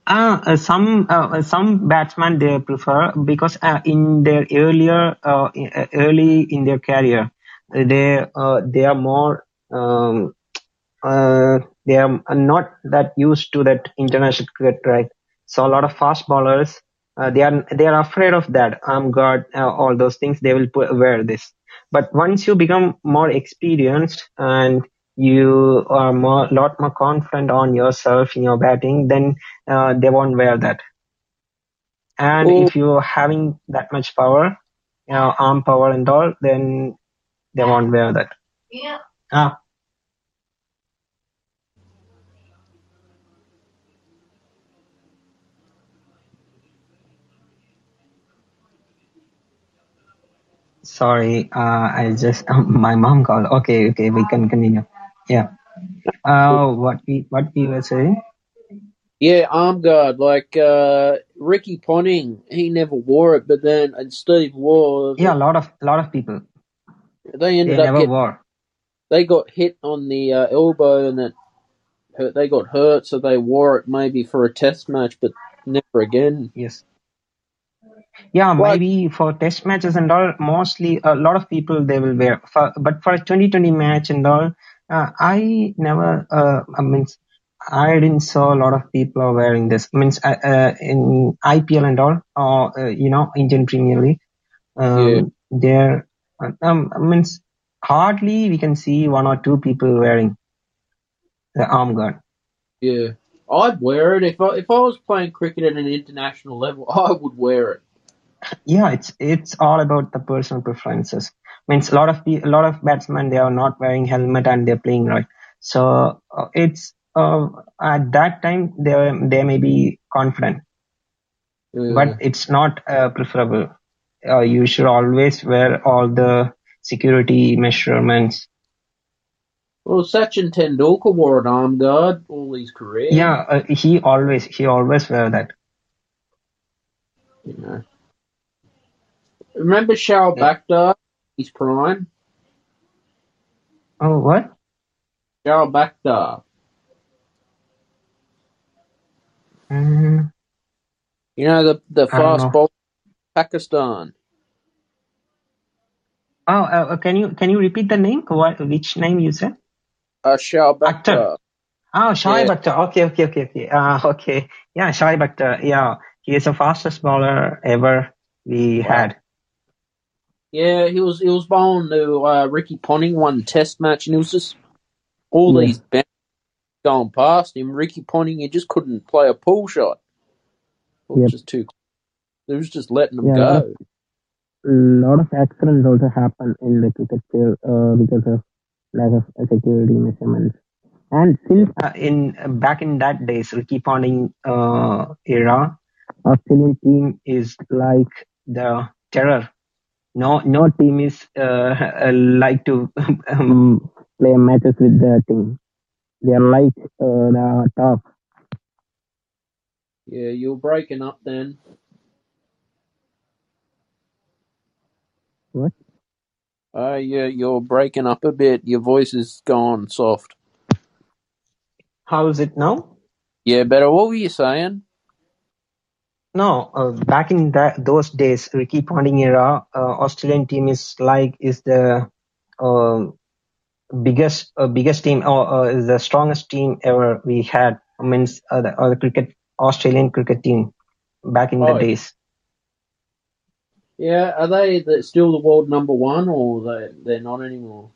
Uh, uh, some uh, some batsmen they prefer because uh, in their earlier uh, uh, early in their career uh, they uh, they are more um, uh, they are not that used to that international cricket right? So a lot of fast bowlers uh, they are they are afraid of that. Arm guard uh, all those things they will put, wear this. But once you become more experienced and you are more lot more confident on yourself in your batting then uh, they won't wear that. And Well, if you're having that much power you know arm power and all then they won't wear that. Ah sorry uh, i just [laughs] my mom called okay okay we can continue yeah Uh, what we what we were saying? Yeah, arm guard. Like uh, Ricky Ponting, he never wore it, but then and Steve Waugh, Yeah, a lot of a lot of people they they ended up never getting, wore. they got hit on the uh, elbow and it hurt. They got hurt, so they wore it maybe for a test match, but never again. Yes. Yeah, Like maybe for test matches and all, mostly a lot of people they will wear. For, but for a 2020 match and all, uh, I never, uh, I mean, I didn't saw a lot of people are wearing this. I mean, uh, uh, in IPL and all, or, uh, you know, Indian Premier League, yeah, um, there, um, I mean, hardly we can see one or two people wearing the arm guard. yeah. I'd wear it if I if I was playing cricket at an international level. [laughs] I would wear it. Yeah, it's it's all about the personal preferences. Means a lot of a lot of batsmen they are not wearing helmet and they're playing right. So uh, it's uh, at that time they they may be confident, Yeah. but it's not uh, preferable. Uh, you should always wear all the security measurements. Well, Sachin Tendulkar wore an arm guard all his career. Yeah, uh, he always he always wear that. You know. Remember Shal Yeah. Bakdar? His prime. Oh what? Shal Bakdar. Mm, You know the the fast bowler Pakistan. Oh, uh, uh, can you can you repeat the name? What which name you said? Uh, Shal Akhtar. Bakdar. Oh, Shoaib Yeah. Akhtar. Okay, okay, okay, okay. Uh, okay. Yeah, Shoaib Akhtar. Yeah, he is the fastest bowler ever we Wow. had. Yeah, he was he was bowling to uh, Ricky Ponting one Test match, and it was just all Yeah. these bouncers going past him. Ricky Ponting, he just couldn't play a pull shot. It was Yep. just too. It was just letting him Yeah, a lot of, lot of accidents also happen in the cricket field uh, because of lack of security measurements. And since Uh, in uh, back in that days, Ricky Ponting uh, era, Australian team is like the terror. No, no team is uh, uh, [laughs] like to [laughs] um, um, play matches with the team, they are like uh, the top. Yeah, you're breaking up then. What? Uh, yeah, you're breaking up a bit. Your voice is gone soft. how is it now? Yeah, better. What were you saying? No, uh, back in that those days, Ricky Ponting era, uh, Australian team is like is the uh, biggest uh, biggest team or uh, is the strongest team ever we had. I mean, uh, the, the cricket Australian cricket team back in the Oh, days. Yeah. Are they the, still the world number one, or they they're not anymore?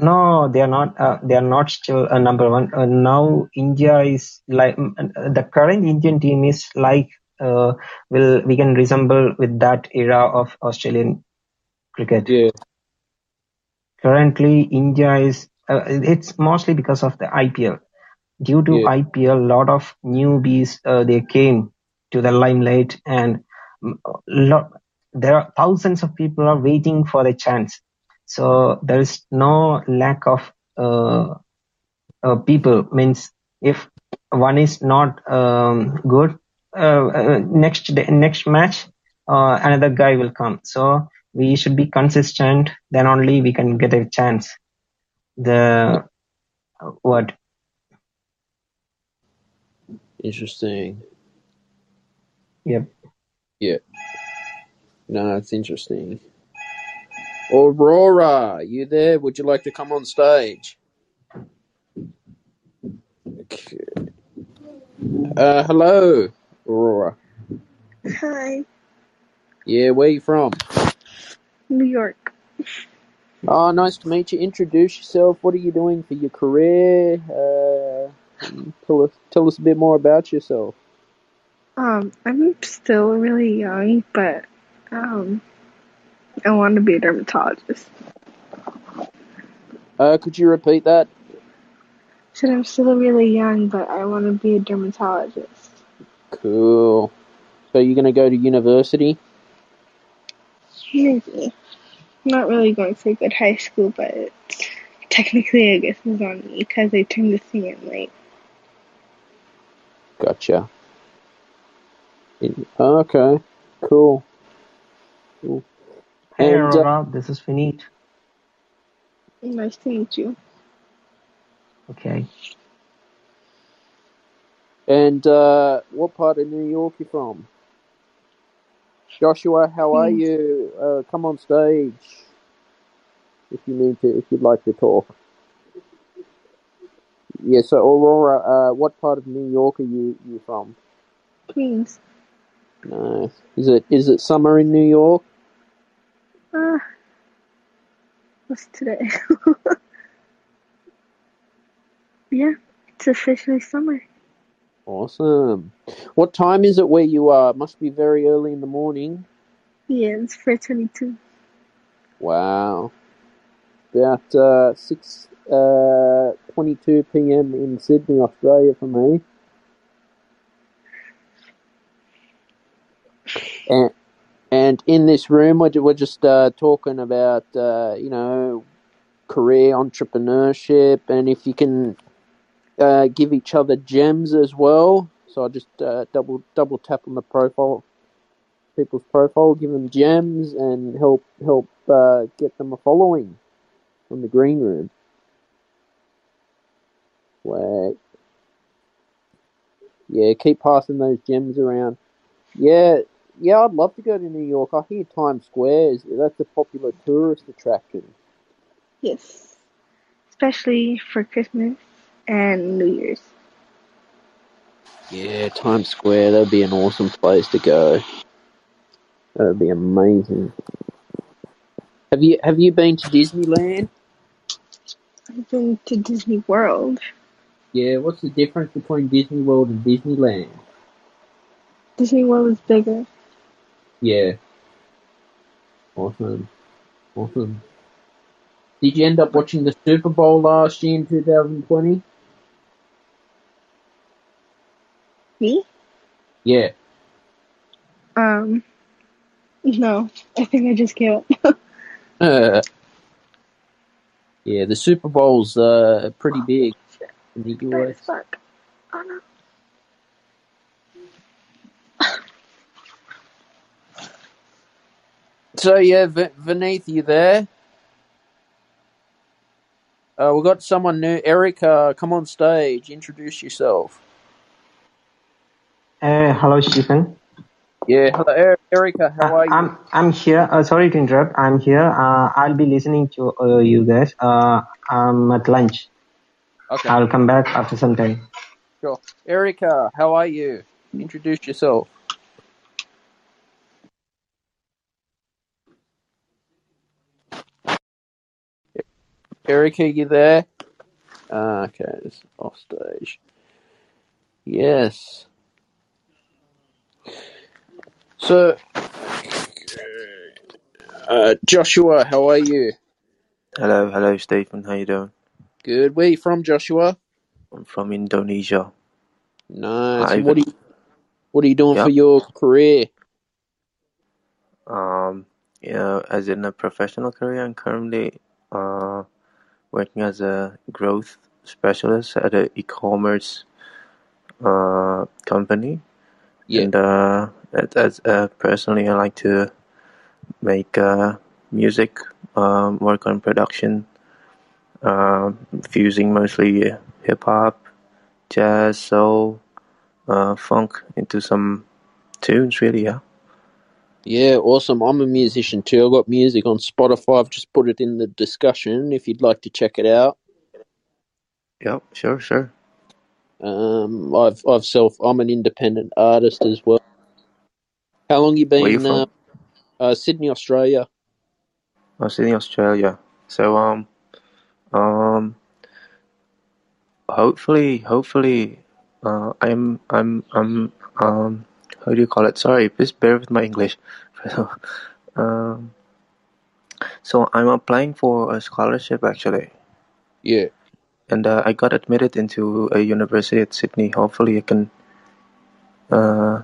No, they are not. Uh, they are not still uh, number one. Uh, now India is like mm, uh, the current Indian team is like uh, will we can resemble with that era of Australian cricket. Yeah, Currently, India is uh, it's mostly because of the IPL. Due to yeah, IPL, a lot of newbies uh, they came to the limelight, and mm, lot, there are thousands of people are waiting for a chance. So there is no lack of uh, uh, people. Means if one is not um, good, uh, uh, next day, next match, uh, another guy will come. So we should be consistent. Then only we can get a chance. The what? interesting. Yep. Yeah, no, it's interesting. Aurora, you there? Would you like to come on stage? Okay. Uh, hello, Aurora. Hi, Yeah, where you from? New York. Oh, nice to meet you. Introduce yourself. What are you doing for your career? Uh, tell us, tell us a bit more about yourself. Um, I'm still really young, but um, I want to be a dermatologist. Uh, could you repeat that? Said I'm still really young, but I want to be a dermatologist. Cool. So you're gonna go to university? Maybe. Not really going for a good high school, but technically, I guess it's on me because I turned the thing in late. Gotcha. Okay, cool. Cool. Hey, And uh, this is Vineeth. Nice to meet you. Okay. and uh, what part of New York you from? Joshua, how are you? Uh, come on stage if you need to, if you'd like to talk. Yeah, so Aurora, uh, what part of New York are you you from? Queens. Nice. Is it is it summer in New York? Uh, what's today? [laughs] yeah, it's officially summer. Awesome. What time is it where you are? It Must be very early in the morning. Yeah, it's 422. Wow. About uh, six uh, twenty-two p.m. in Sydney, Australia, for me. And and in this room, we're, we're just uh, talking about uh, you know career entrepreneurship, and if you can uh, give each other gems as well. So I just uh, double double tap on the profile, people's profile, give them gems, and help help uh, get them a following on the green room. Wait, yeah, keep passing those gems around. Yeah, yeah, I'd love to go to New York. I hear Times Square is that's a popular tourist attraction. Yes. Especially for Christmas and New Year's. Yeah, Times Square, that'd be an awesome place to go. That'd be amazing. Have you have you been to Disneyland? I've been to Disney World. Yeah, what's the difference between Disney World and Disneyland? Disney World is bigger. Yeah. Awesome. Awesome. Did you end up watching the Super Bowl last year in 2020? Me? Yeah. Um, no. I think I just gave up. Uh, yeah, the Super Bowl's uh, pretty big in the US. Fuck. Oh no. So yeah, v- Vineeth, you there? Uh, we've got someone new. Erica, come on stage. Introduce yourself. Uh, hello, Stephen. Yeah, hello, Er- Erica. How Uh, are you? I'm I'm here. Uh, sorry to interrupt. I'm here. Uh, I'll be listening to uh, you guys. Uh, I'm at lunch. Okay, I'll come back after some time. sure. Erica, how are you? Introduce yourself. Erica, you there? Uh, okay, it's is off stage. Yes. So, uh, Joshua, how are you? Hello, hello, Stephen. How you doing? Good. Where you from, Joshua? I'm from Indonesia. Nice. What are you What are you doing for your career? Um, you know, as in a professional career, I'm currently uh working as a growth specialist at an e-commerce uh company, Yeah. and uh, as, uh, personally, I like to make uh music, um, work on production, um, fusing mostly hip hop, jazz, soul, uh, funk into some tunes. Really, yeah. Yeah, awesome. I'm a musician too. I've got music on Spotify. I've just put it in the discussion if you'd like to check it out. Yep, sure, sure. Um, I've I've self. I'm an independent artist as well. How long you Where you been? Uh, from? uh, Sydney, Australia. I'm Sydney, Australia. So um um hopefully hopefully uh I'm I'm I'm um how do you call it? Sorry, please bear with my English. [laughs] um so I'm applying for a scholarship actually. Yeah. And uh, I got admitted into a university at Sydney. Hopefully I can uh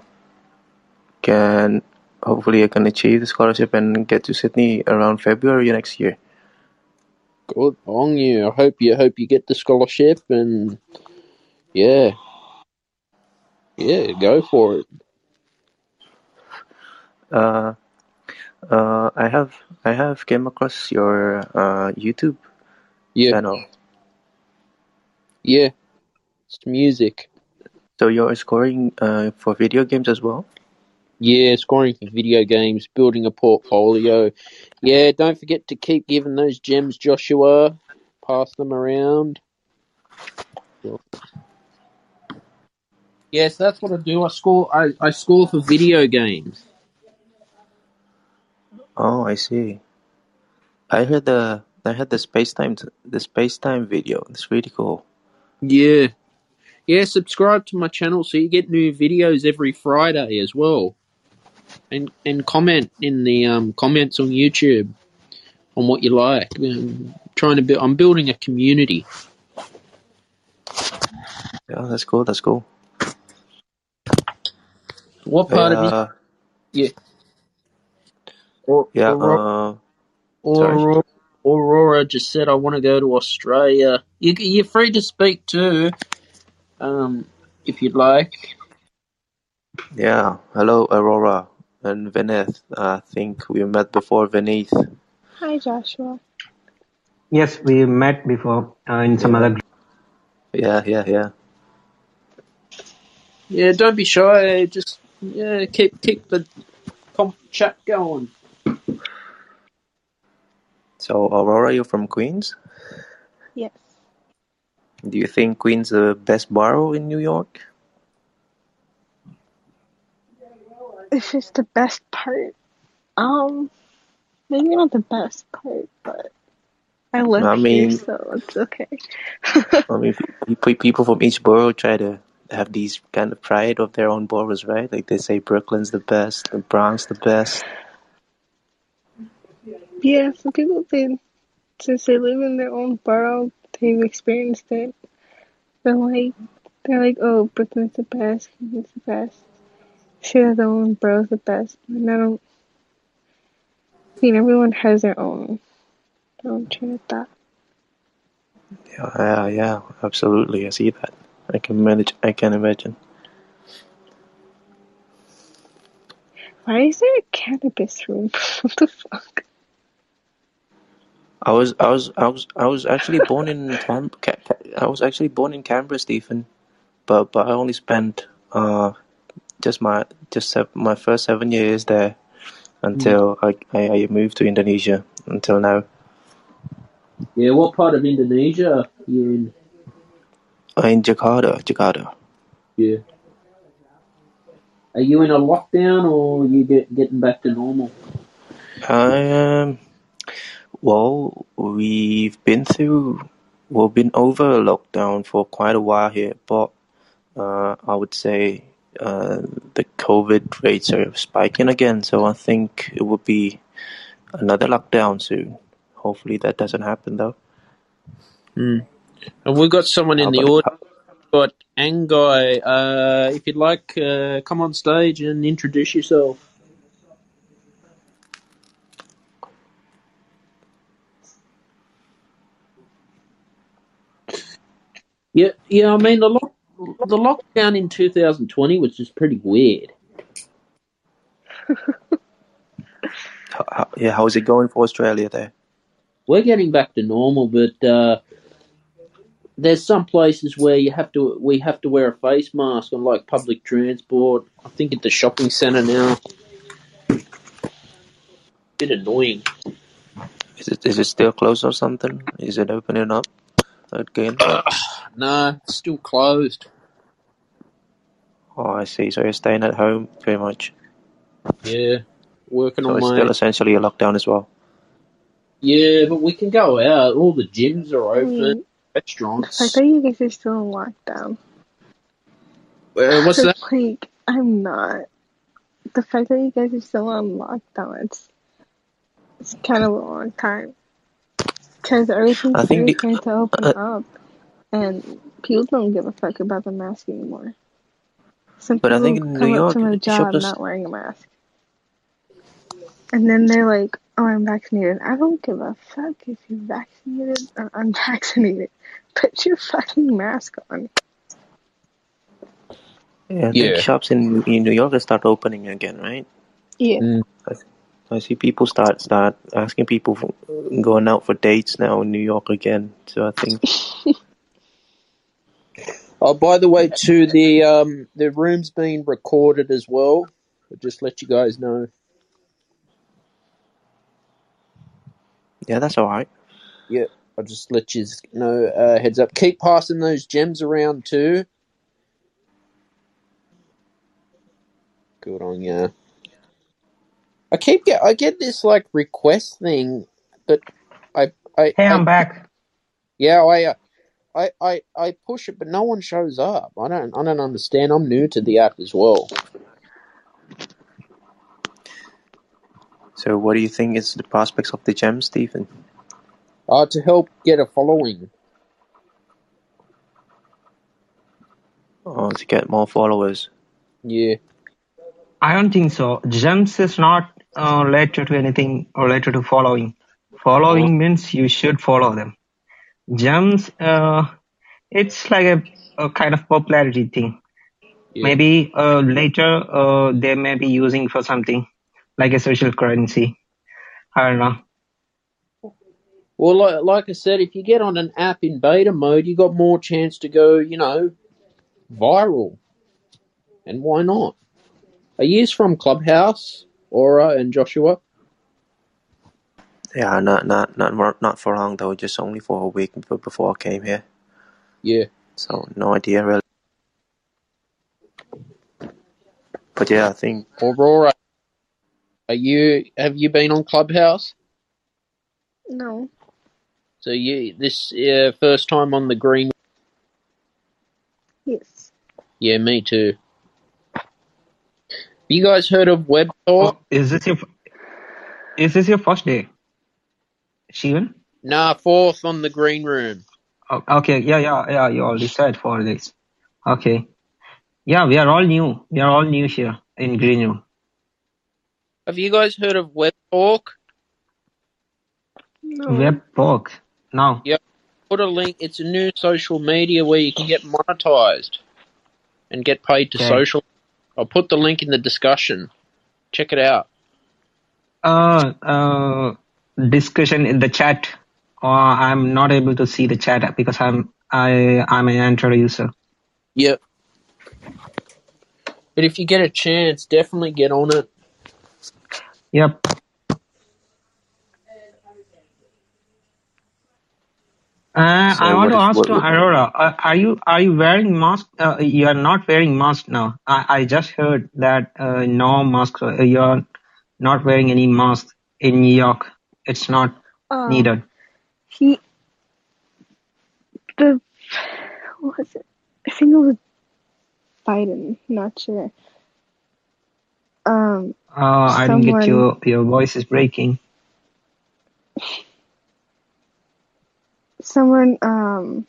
can hopefully I can achieve the scholarship and get to Sydney around February next year. Good on you. I hope you hope you get the scholarship and yeah. Yeah, go for it. Uh, uh, I have I have came across your uh, YouTube Yeah, channel. yeah. It's music. So you're scoring uh, for video games as well? Yeah, scoring for video games, building a portfolio. Yeah, don't forget to keep giving those gems, Joshua. Pass them around. Yes, that's what I do. I score. I, I score for video games. Oh, I see. I heard the I heard the space time the space time video. It's really cool. Yeah, yeah. Subscribe to my channel so you get new videos every Friday as well, and and comment in the um, comments on YouTube on what you like. Um, trying to build. I'm building a community. Yeah, that's cool. That's cool. What part of it? Uh, Yeah. Or, yeah. Aurora, Uh, sorry. Aurora, Aurora just said, "I want to go to Australia." You, you're free to speak too, um, if you'd like. Yeah. Hello, Aurora and Vineeth. I think we met before, Vineeth. Hi, Joshua. Yes, we met before uh, in some Yeah. other. Yeah, yeah, yeah. Yeah, don't be shy. Just yeah, keep keep the comp chat going. So, Aurora, you're from Queens. Yes. Do you think Queens the best borough in New York? If it's the best part, um, maybe not the best part, but I live I here, mean, so it's okay. I mean, [laughs] pe- pe- people from each borough try to have these kind of pride of their own boroughs, right? Like they say Brooklyn's the best, the Bronx the best. Yeah, some people they since they live in their own borough, they've experienced it. They're like, they're like, oh, Brooklyn's the best, Queens the best. Share their own borough's the best, and I don't. I mean, everyone has their own, their own train of thought. Yeah, yeah, yeah, absolutely. I see that. I can manage. I can imagine. Why is there a cannabis room? [laughs] what the fuck? I was, I was, I was, I was actually born in Cam. Ca- Ca- I was actually born in Canberra, Stephen. But but I only spent uh just my just sev- my first seven years there until I, I I moved to Indonesia until now. Yeah, what part of Indonesia are you in? Uh, in Jakarta, Jakarta. Yeah. Are you in a lockdown or are you get getting back to normal? I um, well, we've been through, we've been over a lockdown for quite a while here, but uh, I would say uh, the COVID rates are spiking again, so I think it would be another lockdown soon. Hopefully that doesn't happen though. Hmm. And we've got someone How in the about audience. Got Angai. Uh, if you'd like, uh, come on stage and introduce yourself. Yeah, yeah. I mean, the lock, the lockdown in 2020 was just pretty weird. [laughs] how, how, yeah, how's it going for Australia there? We're getting back to normal, but uh, there's some places where you have to we have to wear a face mask on like public transport. I think at the shopping centre now. Bit annoying. Is it is it still closed or something? Is it opening up again? [coughs] no, it's still closed. Oh, I see. So you're staying at home pretty much. Yeah, working So on it's my still essentially a lockdown as well. yeah, but we can go out. All the gyms are open, mean, the fact restaurants. you guys are still in lockdown. Uh, what's that? Like, I'm not. The fact that you guys are still on lockdown, it's, it's kind of a long time. Because everything's I think very the, trying to open uh, up, and people don't give a fuck about the mask anymore. Some but I people think in New come up York, to my job shoppers. not wearing a mask. And then they're like, oh, I'm vaccinated. I don't give a fuck if you're vaccinated or unvaccinated. [laughs] Put your fucking mask on. Yeah, I Yeah. think shops in in New York will start opening again, right? Yeah. Mm. I see people start start asking people for, going out for dates now in New York again. So I think [laughs] Oh, by the way, too, the um the room's being recorded as well. I'll just let you guys know. yeah, that's all right. Yeah, I'll just let you know. Uh, heads up. Keep passing those gems around too. Good on you. I keep get I get this like request thing, but I I, Hey, I I'm back. yeah I, uh, I I I push it, but no one shows up. I don't I don't understand. I'm new to the app as well. So what do you think is the prospects of the gem, Stephen? Uh, to help get a following. Or to get more followers? Yeah. I don't think so. Gems is not uh, related to anything related to following. Following means you should follow them. Gems, uh, it's like a, a kind of popularity thing. Yeah. Maybe uh, later uh, they may be using for something like a social currency. I don't know. Well, like, like I said, if you get on an app in beta mode, you got more chance to go, you know, viral. And why not? Are you from Clubhouse, Aura, and Joshua? Yeah, not not not for- not for long though. Just only for a week b- before I came here. Yeah. So no idea really. But yeah, I think Aurora, are you? Have you been on Clubhouse? No. So you this uh, first time on the green? Yes. Yeah, me too. You guys heard of Web Talk? Oh, is this your is this your first day, Stephen? Nah, fourth on the green room. Oh, okay, yeah, yeah, yeah. You already said four days. Okay. Yeah, we are all new. We are all new here in Green Room. Have you guys heard of Web Talk? No. Web talk. Now. Yep. Put a link. It's a new social media where you can get monetized and get paid to Okay. social. I'll put the link in the discussion. Check it out. Uh, uh, discussion in the chat. Uh, I'm not able to see the chat because I'm I I'm an Android user. Yep. But if you get a chance, definitely get on it. Yep. Uh, So I want to ask to Aurora. Uh, are you are you wearing mask? Uh, you are not wearing mask now. I, I just heard that uh, no mask. Uh, you are not wearing any mask in New York. It's not Uh, needed. He. The. What was it? I think it was Biden. Not sure. Um. Uh, I didn't get Someone- your your voice is breaking. someone um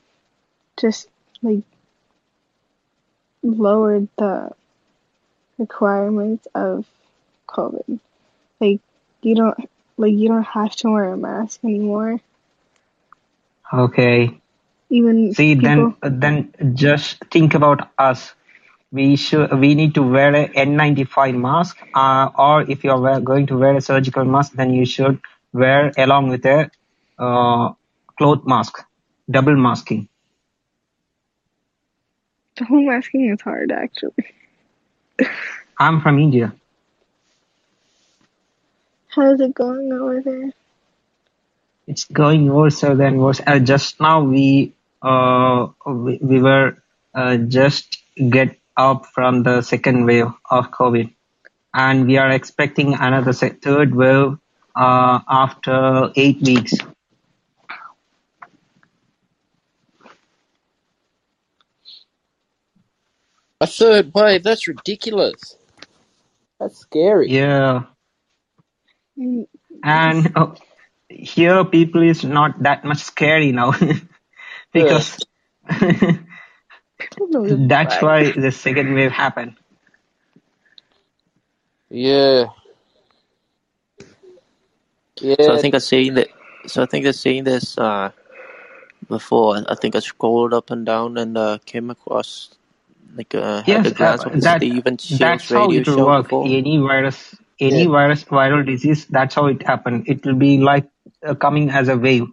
just like lowered the requirements of COVID. Like you don't like you don't have to wear a mask anymore. Okay. Even See, people then then just think about us. We should we need to wear a N95 mask, uh, or if you're going to wear a surgical mask, then you should wear along with a uh, cloth mask, double masking. double masking is hard actually. I'm from India. How's it going over there? It's going worse than worse. Uh, just now we uh we, we were uh, just get up from the second wave of COVID, and we are expecting another se- third wave uh, after eight weeks. A third wave? That's ridiculous. That's scary. Yeah, and uh, here people is not that much scary now [laughs] because People don't give a that's fuck. why the second wave happened. Yeah. Yeah, So I think I've seen that. So I think I've seen this uh, before. I think I scrolled up and down and uh, came across like uh, had Yes, a glance uh, of the that Stephen Shiels that's how it will show work. before. Any virus, any yeah, virus, viral disease, that's how it happen. It will be like uh, coming as a wave.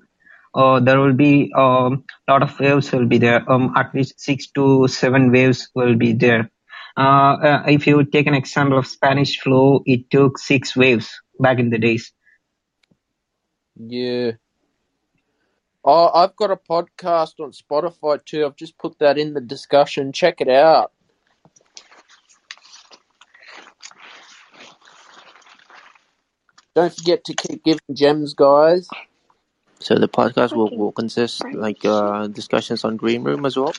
Uh, there will be a um, lot of waves will be there. Um, at least six to seven waves will be there. Uh, uh, if you take an example of Spanish flu, it took six waves back in the days. yeah. Oh, I've got a podcast on Spotify too. I've just put that in the discussion. Check it out. Don't forget to keep giving gems, guys. So the podcast will, will consist like uh, discussions on Green Room as well.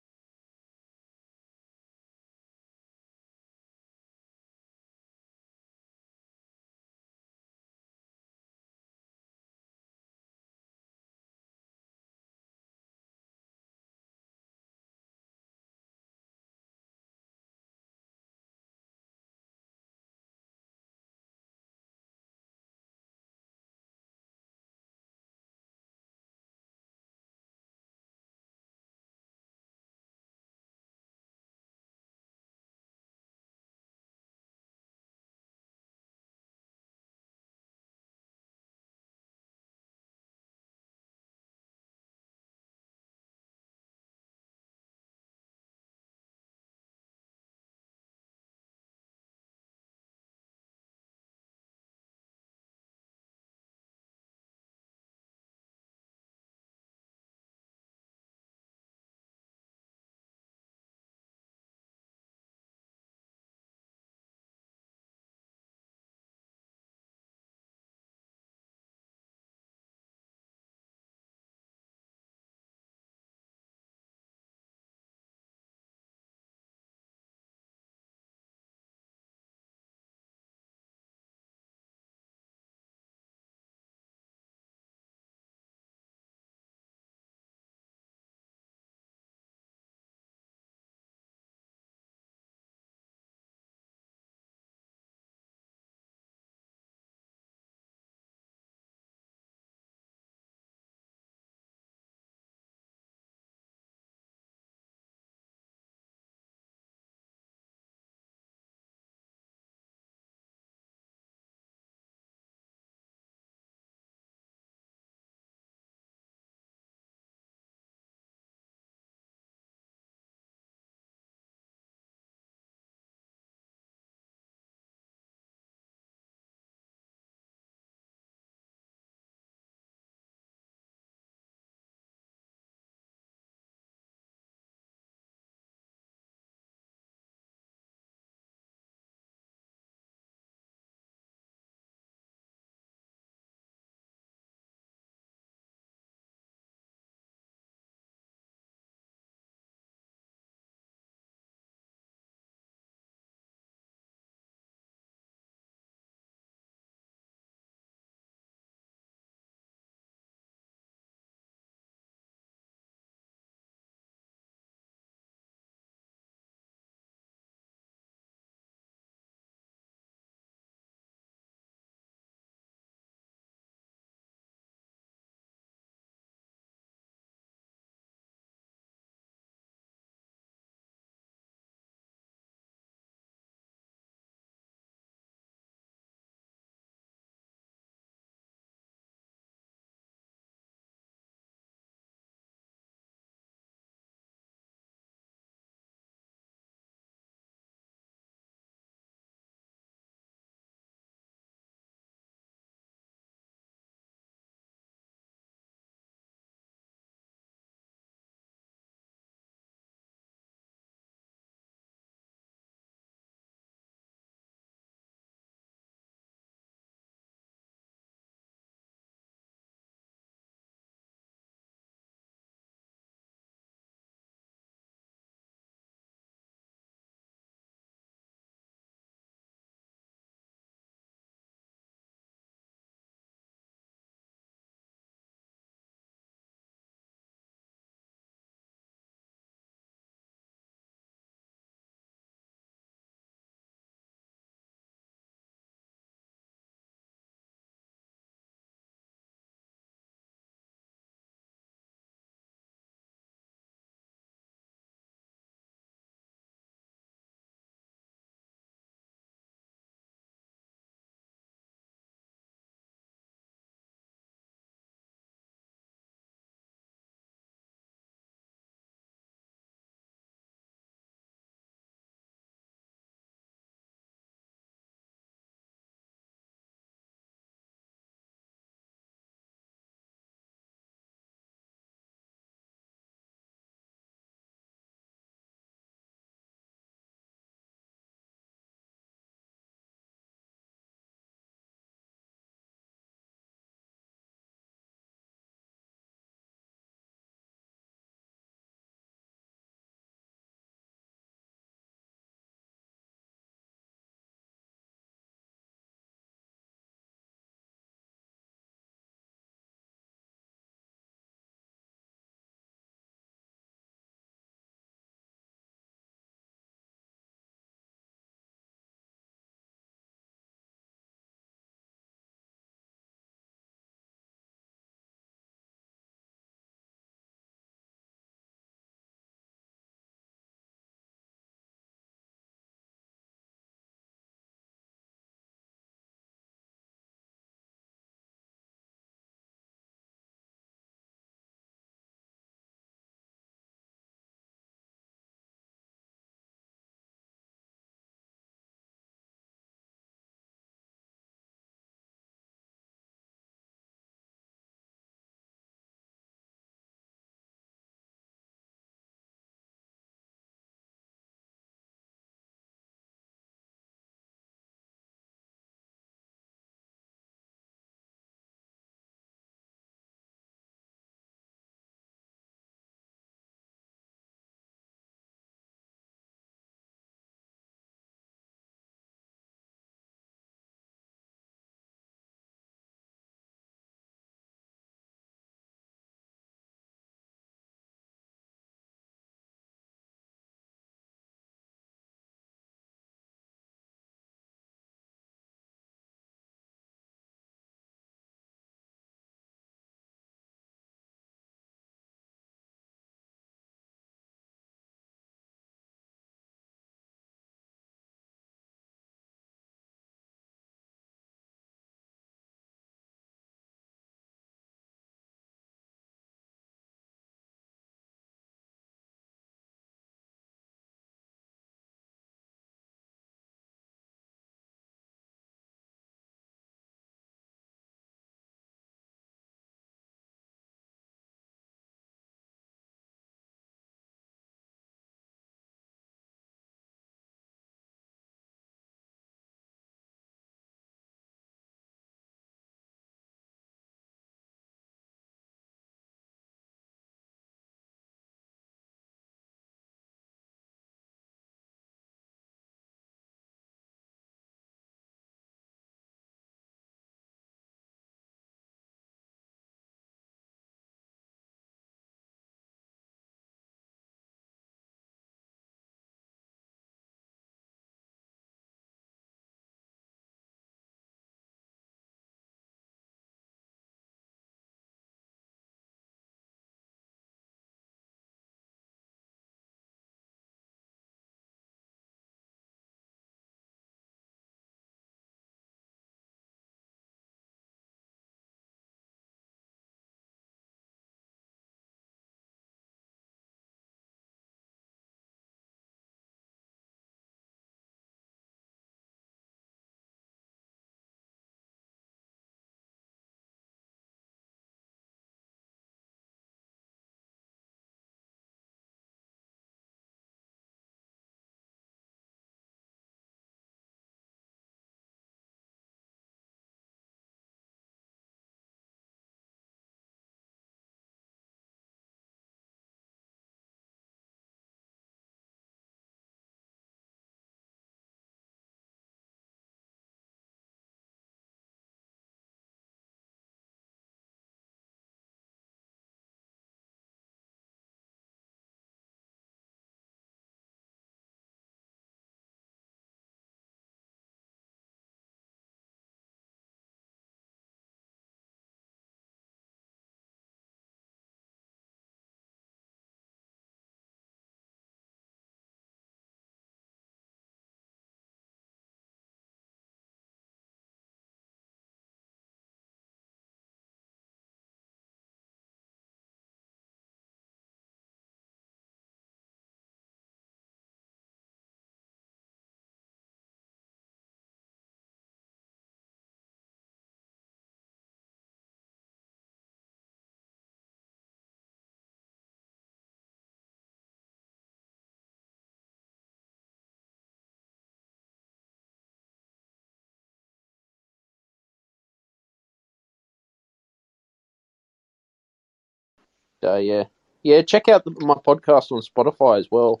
Uh, yeah, yeah. Check out the, my podcast on Spotify as well.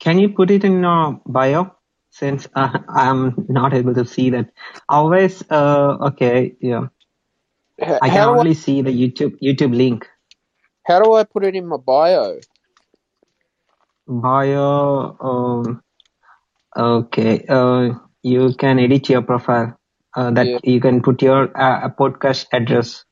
Can you put it in your bio? Since uh, I'm not able to see that. Always, uh, okay, yeah. I can do I, only see the YouTube YouTube link. how do I put it in my bio? Bio. Um, okay. Uh, you can edit your profile. Uh, that Yeah, you can put your uh, podcast address.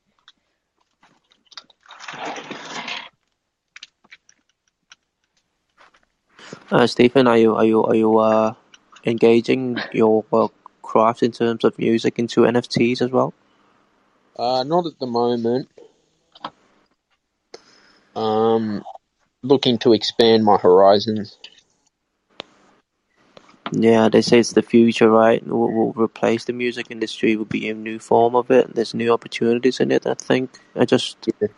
Uh, Stephen, are you are you are you uh, engaging your uh, craft in terms of music into NFTs as well? uh, not at the moment. Um, looking to expand my horizons. Yeah, they say it's the future, right? Will will replace the music industry. We'll be a new form of it. There's new opportunities in it. I think. I just Yeah,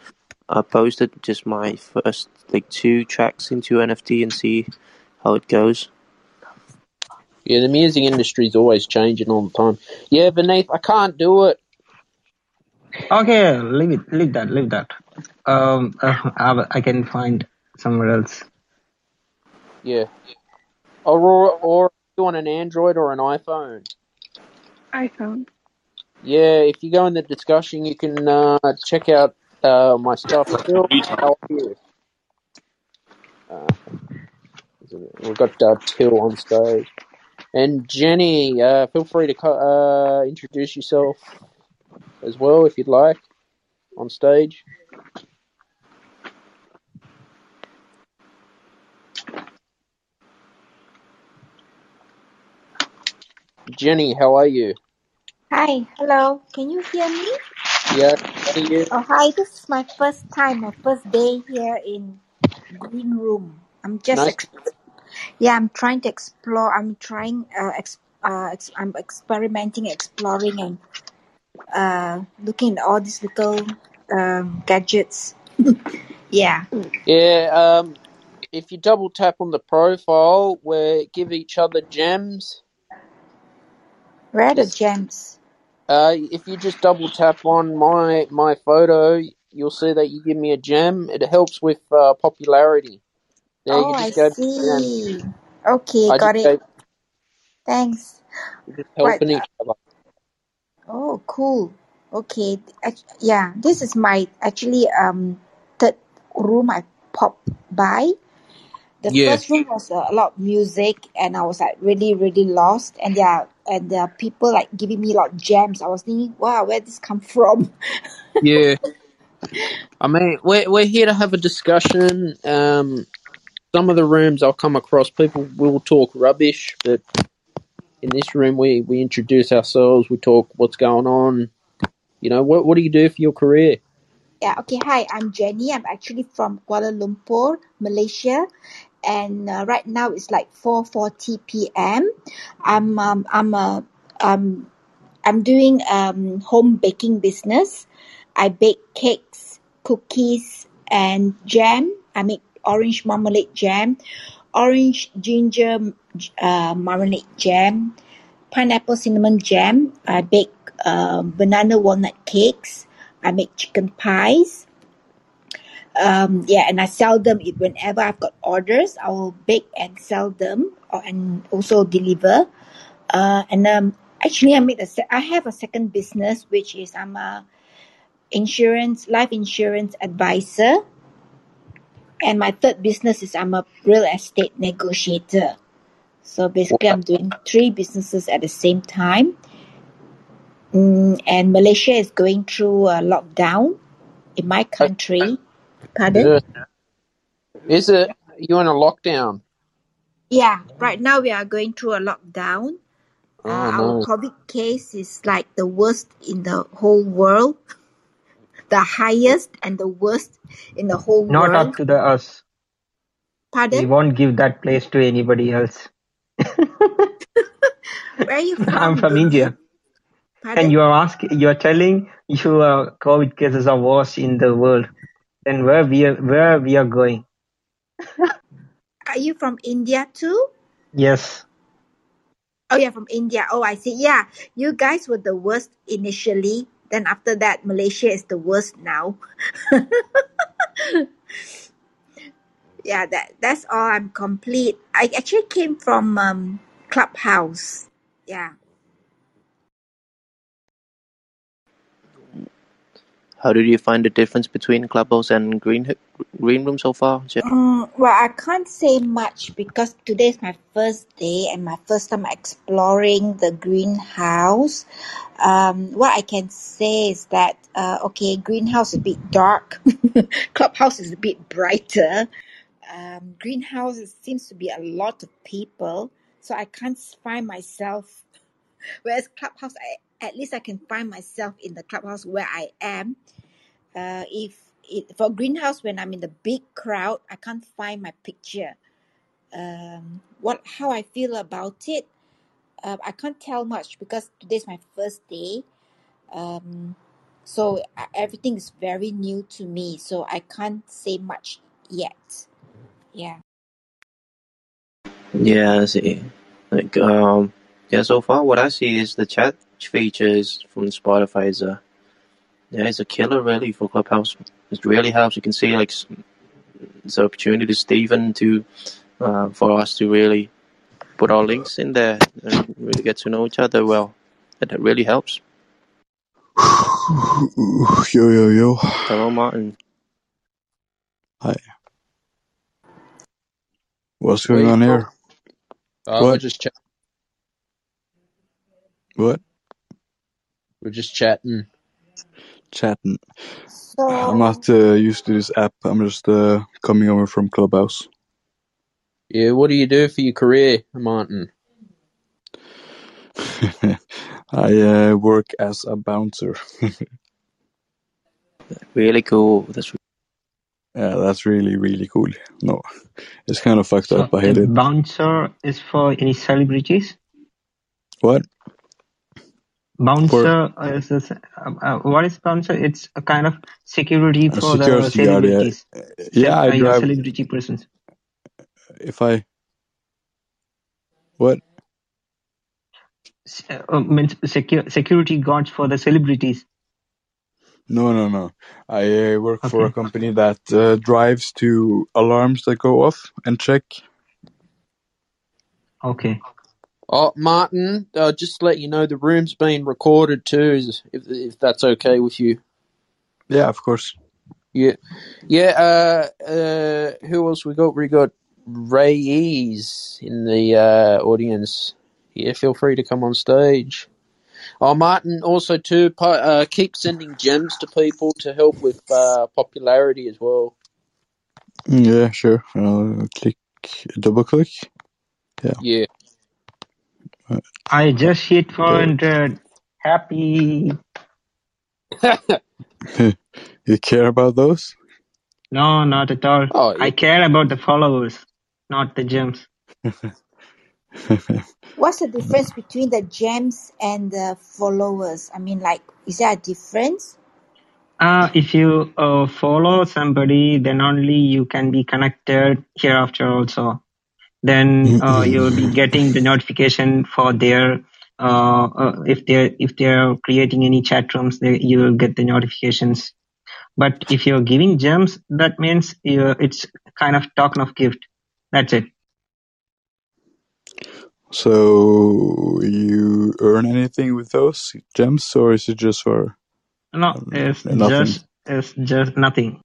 uh, posted just my first like two tracks into NFT and see how it goes. yeah. The music industry is always changing all the time. Yeah, Vineeth, I can't do it. Okay, leave it. Leave that. Leave that. Um, [laughs] uh, I, I can find somewhere else. Yeah, or or you on an Android or an iPhone. iPhone. Yeah, if you go in the discussion, you can uh, check out uh, my stuff. Phil, how are you? Uh, we've got uh, Till on stage. And Jenny, uh, feel free to co- uh, introduce yourself as well if you'd like on stage. Jenny, how are you? Hi, hello. Can you hear me? Yeah, you? Oh, hi. This is my first time, my first day here in Green Room. I'm just, Nice. ex- yeah, I'm trying to explore. I'm trying, uh, ex- uh, ex- I'm experimenting, exploring, and uh, looking at all these little um, gadgets. [laughs] Yeah. Yeah, um, if you double tap on the profile, we give each other gems. Where are gems? uh, if you just double tap on my my photo, you'll see that you give me a gem. It helps with uh, popularity. There, Oh, I just gave me see. Okay, I got just it. gave, Thanks. we're just Right. helping each other. Oh, cool. Okay. Yeah, this is my actually um third room I popped by. The Yeah, first room was uh, a lot of music, and I was like really, really lost. And yeah, and there are people like giving me lot gems. I was thinking, wow, where this come from? [laughs] yeah. I mean, we're we're here to have a discussion. Um, some of the rooms I'll come across, people will talk rubbish, but in this room, we we introduce ourselves. We talk what's going on. You know, what what do you do for your career? Yeah. Okay. Hi, I'm Jenny. I'm actually from Kuala Lumpur, Malaysia, and uh, right now it's like 4:40 p.m. I'm um, I'm a um I'm doing um home baking business. I bake cakes, cookies, and jam. I make orange marmalade jam, orange ginger uh, marmalade jam, pineapple cinnamon jam. I bake uh, banana walnut cakes. I make chicken pies. Um, yeah, and I sell them if- whenever I've got orders. I will bake and sell them, or, and also deliver. Uh, and um, actually, I made a se- I have a second business, which is I'm a insurance life insurance advisor, and my third business is I'm a real estate negotiator. So basically, I'm doing three businesses at the same time. Mm, and Malaysia is going through a lockdown in my country. Pardon? Is it you in a lockdown? Yeah, right now we are going through a lockdown. Uh, Oh our no. COVID case is like the worst in the whole world, the highest and the worst in the whole Not world. Not up to the us. We Pardon? won't give that place to anybody else. [laughs] Where are you from? I'm from, from Denise? India, and you are asking, you are telling your COVID cases are worse in the world. Then where we are, where we are going? [laughs] Are you from India too? Yes, Oh, yeah, from India. Oh, I see. Yeah, you guys were the worst initially. Then after that, Malaysia is the worst now. [laughs] yeah, that that's all. I'm complete. I actually came from um, Clubhouse. Yeah. How did you find the difference between Clubhouse and Green Green Room so far? Mm, well, I can't say much because today is my first day and my first time exploring the greenhouse. Um, what I can say is that uh, okay, greenhouse is a bit dark, [laughs] clubhouse is a bit brighter. Um, greenhouse seems to be a lot of people, so I can't find myself. [laughs] Whereas clubhouse, I, at least I can find myself in the clubhouse where I am. Uh, if it, for greenhouse, when I'm in the big crowd, I can't find my picture. Um, what how I feel about it, uh, I can't tell much because today's my first day. Um, so uh, everything is very new to me, so I can't say much yet. Yeah. Yeah, I see. Like, um, yeah, so far what I see is the chat features from Spotify is a, yeah, it's a killer really for Clubhouse. It really helps. You can see like s- it's an opportunity to Stephen to, uh, for us to really put our links in there and really get to know each other well. And that really helps. [sighs] Yo, yo, yo. Hello, Martin. Hi. What's going you on here? Uh, we're just chat- What? we're just chatting. Chatting. So I'm not uh, used to this app. I'm just uh, coming over from Clubhouse. Yeah, what do you do for your career, Martin? [laughs] I uh, work as a bouncer. [laughs] Really cool. That's yeah, that's really, really cool. No, it's kind of fucked So up. I a hate it. bouncer is for any celebrities. What? For Bouncer is this, uh, uh, what is bouncer? It's a kind of security for the security guard, yeah. celebrities. Yeah, I uh, drive. celebrity persons. If I. What? Uh, means secure security guards for the celebrities. No, no, no. I uh, work for a company that uh, drives to alarms that go off and check. Okay. Oh, Martin, uh, just to let you know the room's being recorded too, if if that's okay with you. Yeah, of course. Yeah, yeah. Uh, uh, who else we got? We got Ray Ease in the uh, audience. Yeah, feel free to come on stage. Oh, Martin, also too, uh, keep sending gems to people to help with uh, popularity as well. Yeah, sure. I'll click, double click. Yeah. Yeah. Uh, I just hit there. 400. Happy. [laughs] you care about those? No, not at all. oh, I care about the followers, not the gems. [laughs] what's the difference between the gems and the followers? I mean, like, is there a difference? Uh, if you uh, follow somebody, then only you can be connected hereafter also. Then uh, you'll be getting the notification for their uh, uh, if they're if they're creating any chat rooms, they, you will get the notifications. But if you're giving gems, that means it's kind of token of gift. That's it. so you earn anything with those gems, or is it just for No, um, it's nothing? just it's just nothing.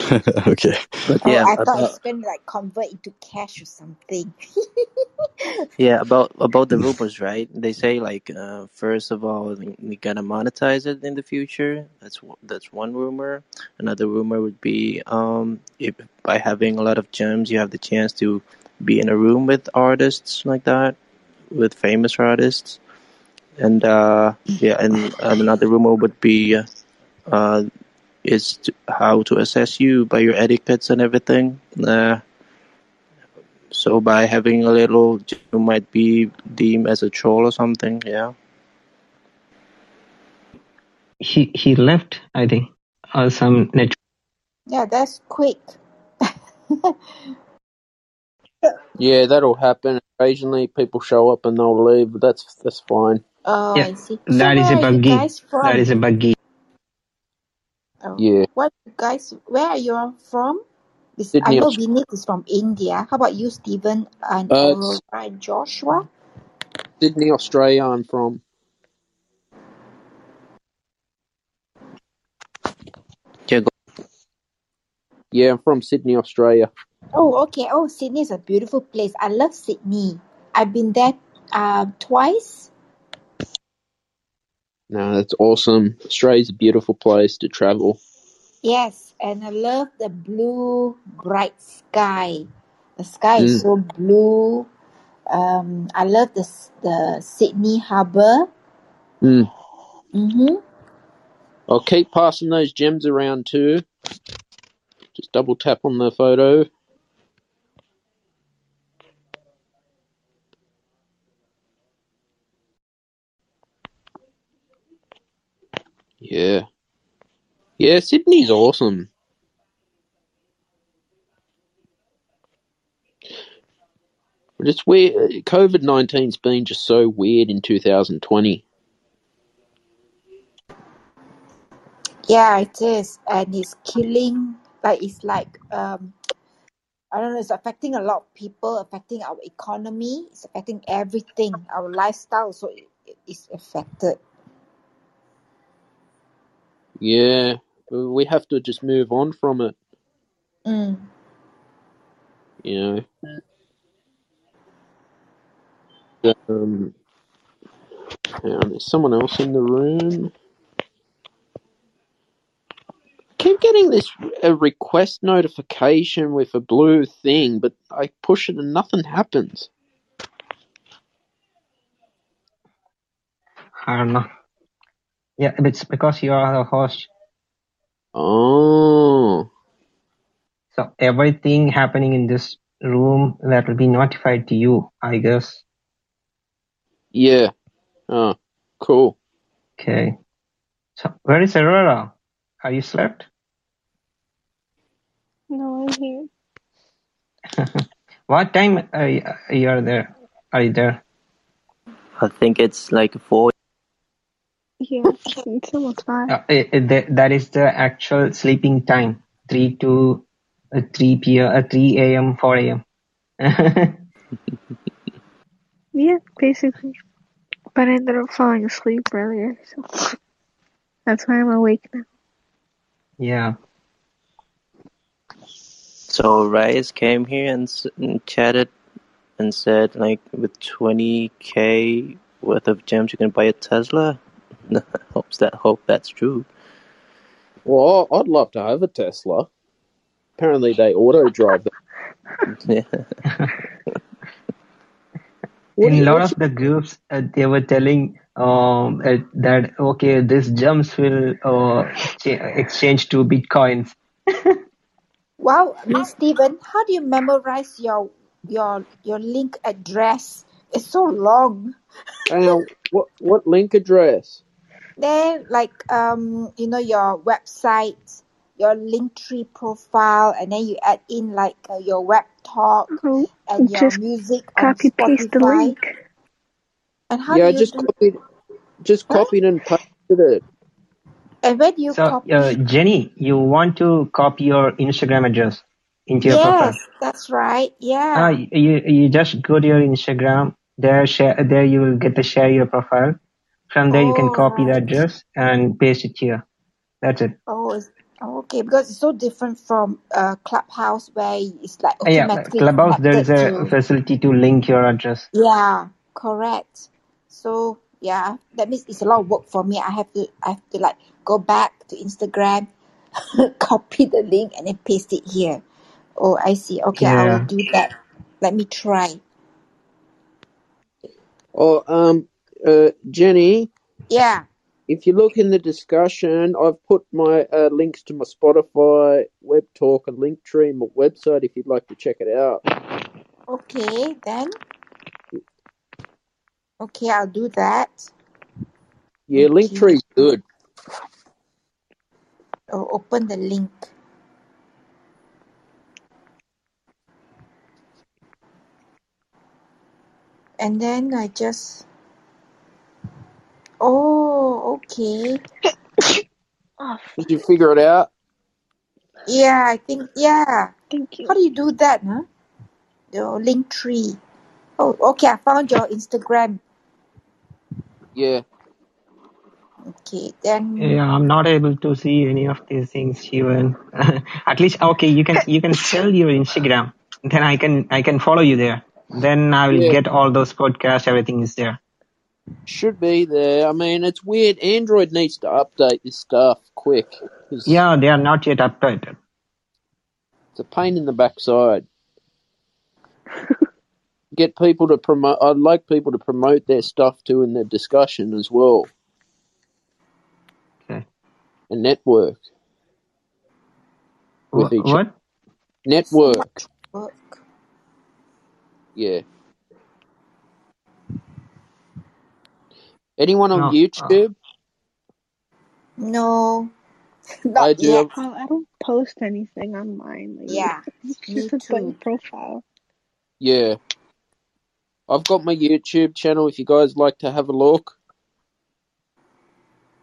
[laughs] okay. But Oh, yeah, I thought it's going to like convert into cash or something. [laughs] yeah about about the rumors, right? They say like uh, first of all we gonna monetize it in the future. That's one- that's one rumor. Another rumor would be um if by having a lot of gems, you have the chance to be in a room with artists like that, with famous artists. And uh yeah, and another rumor would be uh is to, how to assess you by your etiquettes and everything. Uh, so by having a little, you might be deemed as a troll or something. Yeah. He he left, I think, or some net. yeah, that's quick. [laughs] Yeah, that'll happen. Occasionally, people show up and they'll leave, but that's that's fine. Oh, Yeah, I see. So that is where a are you buggy. That is a buggy. Oh, Yeah, what you guys? Where are you all from? This, I Sydney, know Australia. Vineeth is from India. How about you, Stephen and Uh, Aurora and Joshua? Sydney, Australia. I'm from. Yeah, go- Yeah, I'm from Sydney, Australia. Oh, okay. Oh, Sydney is a beautiful place. I love Sydney. I've been there uh, twice. No, that's awesome. Australia's a beautiful place to travel. Yes, and I love the blue, bright sky. The sky is Mm. so blue. Um, I love the the Sydney Harbour. Mm. Mm-hmm. I'll keep passing those gems around too. Just double tap on the photo. Yeah. Yeah, Sydney's awesome. But it's weird. COVID 19's been just so weird in 2020. Yeah, it is, and it's killing. Like it's like um, I don't know. It's affecting a lot of people, affecting our economy. It's affecting everything. Our lifestyle, so it, it is affected. Yeah. We have to just move on from it, Mm. you know. Um, hang on, there's someone else in the room. keep getting this a request notification with a blue thing, but I push it and nothing happens. I don't know. Yeah, it's because you are the host. Oh, So everything happening in this room that will be notified to you, I guess. yeah. Oh, cool. Okay. So where is Aurora? Are you slept? No, I'm here. [laughs] What time are you, you there? Are you there? I think it's like four. Yeah, [laughs] [laughs] it's almost five. Uh, it, it- that that is the actual sleeping time. Three to uh, three p. Uh, three a.m. four a.m. [laughs] Yeah, basically. But I ended up falling asleep earlier, so that's why I'm awake now. yeah. So Rice came here and, s- and chatted and said like with 20k worth of gems you can buy a Tesla. [laughs] Hopes that hope that's true. Well, I'd love to have a Tesla. Apparently, they auto drive them. [laughs] Yeah. [laughs] In a lot what's of the groups, uh, they were telling um, uh, that okay, this gems will uh, cha- exchange to bitcoins. Wow, I mean, Stephen, how do you memorize your your your link address? It's so long. your, uh, what what link address? Then, like, um, you know, your website, your Linktree profile, and then you add in like uh, your web talk Oh, and your just music on copy paste the link. And how Yeah, do you just do? copied, just Huh? copied and paste it. And where do you So, copy? uh, Jenny, you want to copy your Instagram address into your profile? Yes, that's right. Uh, Yeah. you you just go to your Instagram. There, share there you will get to share your profile. From there, you can Oh, copy the right. address and paste it here. That's it. Oh, oh, okay. Because it's so different from uh, Clubhouse where it's like Uh, yeah, automatically Clubhouse there is a to. facility to link your address. Yeah, correct. So yeah, that means it's a lot of work for me. I have to I have to like go back to Instagram, [laughs] copy the link and then paste it here. Oh, I see. Okay, I will do that. Let me try. Oh, um, uh, Jenny, Yeah. if you look in the discussion, I've put my uh, links to my Spotify, Web Talk, and Linktree, my website. If you'd like to check it out. Okay, then. Okay, I'll do that. Yeah, Okay. Linktree's good. I'll open the link. And then I just Oh, okay. [coughs] Oh, Did you figure it out? Yeah, I think yeah. thank you. How do you do that, huh? The Linktree. Oh, okay. I found your Instagram. Yeah. Okay, then Yeah, I'm not able to see any of these things, Shivan. [laughs] At least, okay, you can you can [laughs] tell your Instagram. Then I can I can follow you there. Then I will Yeah. get all those podcasts. Everything is there. Should be there. I mean, it's weird. Android needs to update this stuff quick. Yeah, they are not yet updated. It's a pain in the backside. [laughs] Get people to promote. I'd like people to promote their stuff too in their discussion as well. Okay. And network with Wha- each. What? so Network. work. Yeah. Anyone on No. Uh, YouTube? No, I do. yet. Oh, I don't post anything on mine. Like, Yeah, it's me just a blank profile. Yeah. I've got my YouTube channel if you guys like to have a look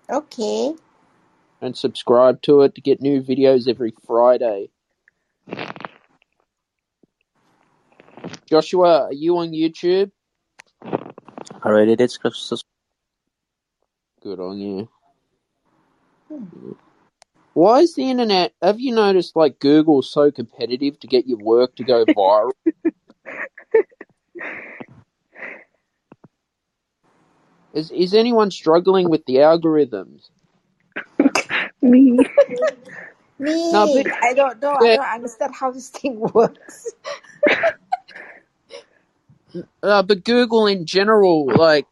Okay. and subscribe to it to get new videos every Friday. Joshua, are you on YouTube? Already did sus- Good on you. Hmm. Why is the internet? Have you noticed like Google so competitive to get your work to go [laughs] viral? is is anyone struggling with the algorithms? [laughs] [laughs] Me. No, Me, but I don't know. I don't understand how this thing works. uh, but Google in general, like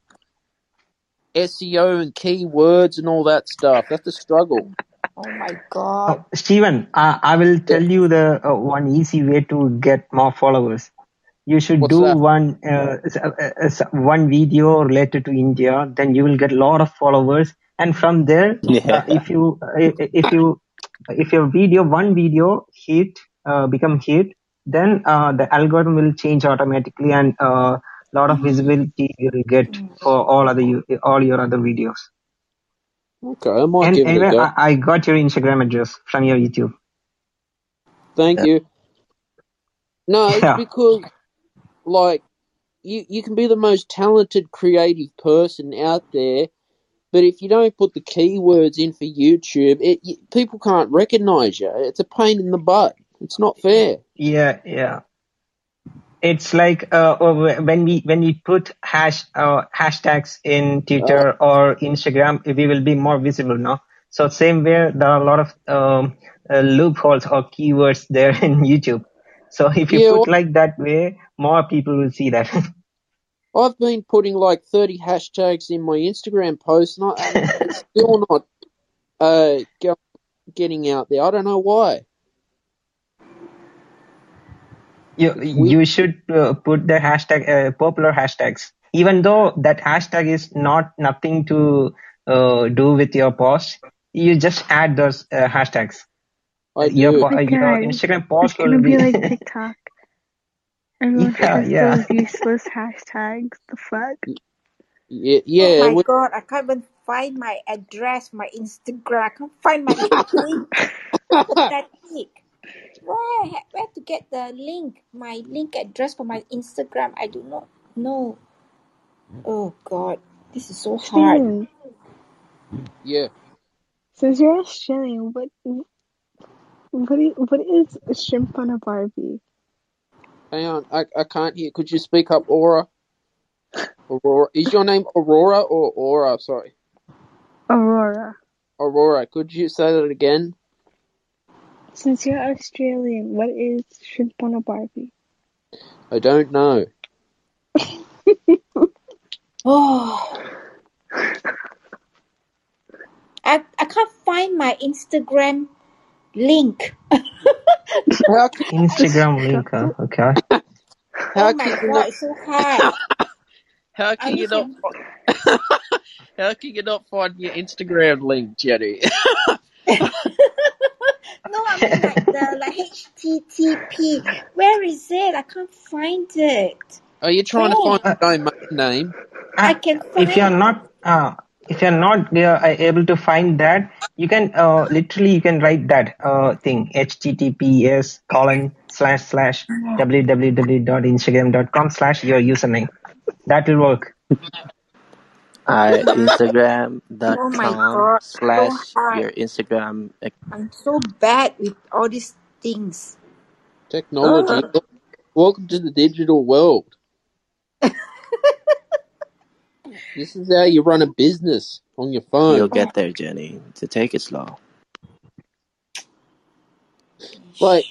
SEO and keywords and all that stuff, that's a struggle. [laughs] Oh my god. Oh, Stephen, I, I will tell you the uh, one easy way to get more followers. You should What's do that? one uh, uh, uh, one video related to India. Then you will get a lot of followers, and from there, [laughs] uh, Yeah. if you uh, if you if your video one video hit uh, become hit, then uh, the algorithm will change automatically, and uh, lot of visibility you will get mm. for all other you, all your other videos. Okay, I might And give it a anyway, go. I, I got your Instagram address from your YouTube. Thank Yeah. you. No, it's Yeah. because like you you can be the most talented creative person out there but if you don't put the keywords in for youtube it you, people can't recognize you it's a pain in the butt it's not fair Yeah, yeah. It's like uh, when we when we put hash uh, hashtags in Twitter or Instagram, we will be more visible now. So same way, there are a lot of um, uh, loopholes or keywords there [laughs] in YouTube. So if you yeah put like that way, more people will see that. [laughs] i've been putting like 30 hashtags in my instagram posts and, I, and it's still not uh getting out there i don't know why you it's weird you should uh, put the hashtag uh, popular hashtags even though that hashtag is not nothing to uh, do with your post you just add those uh, hashtags i your po- My uh, your God, instagram post will gonna be be like [laughs] TikTok. Everyone yeah has yeah those [laughs] useless hashtags. The fuck? yeah Oh my we- god, I can't even find my address, my Instagram. I can't find my [laughs] link. Pathetic. Where where to get the link? My link address for my Instagram. I do not know. Oh god, this is so hard. Stephen, yeah since you're Australian, what what is, what is shrimp on a Barbie? hang on i, I can't hear could you speak up aura aurora is your name aurora or aura sorry Aurora. Aurora, could you say that again? Since you're Australian, what is shrimp on a Barbie? I don't know. [laughs] Oh, I I can't find my Instagram link. [laughs] How can, [laughs] instagram link huh? okay oh how Oh my can you god, not? it's so hard. [coughs] How I can you not? How can you not find your Instagram link, Jenny? No, I mean like the like HTTP. Where is it? I can't find it. Are you trying to find uh, your domain name? I uh, can if you're not uh, if you're not uh, able to find that, you can uh, literally you can write that uh, thing https colon slash slash www.instagram.com slash your username. That will work. [laughs] I Oh my Instagram.com god, so slash hard. your Instagram. ac- I'm so bad with all these things. Technology. Ugh. Welcome to the digital world. [laughs] This is how you run a business on your phone. You'll phone. get there, Jenny. To take it slow. Like,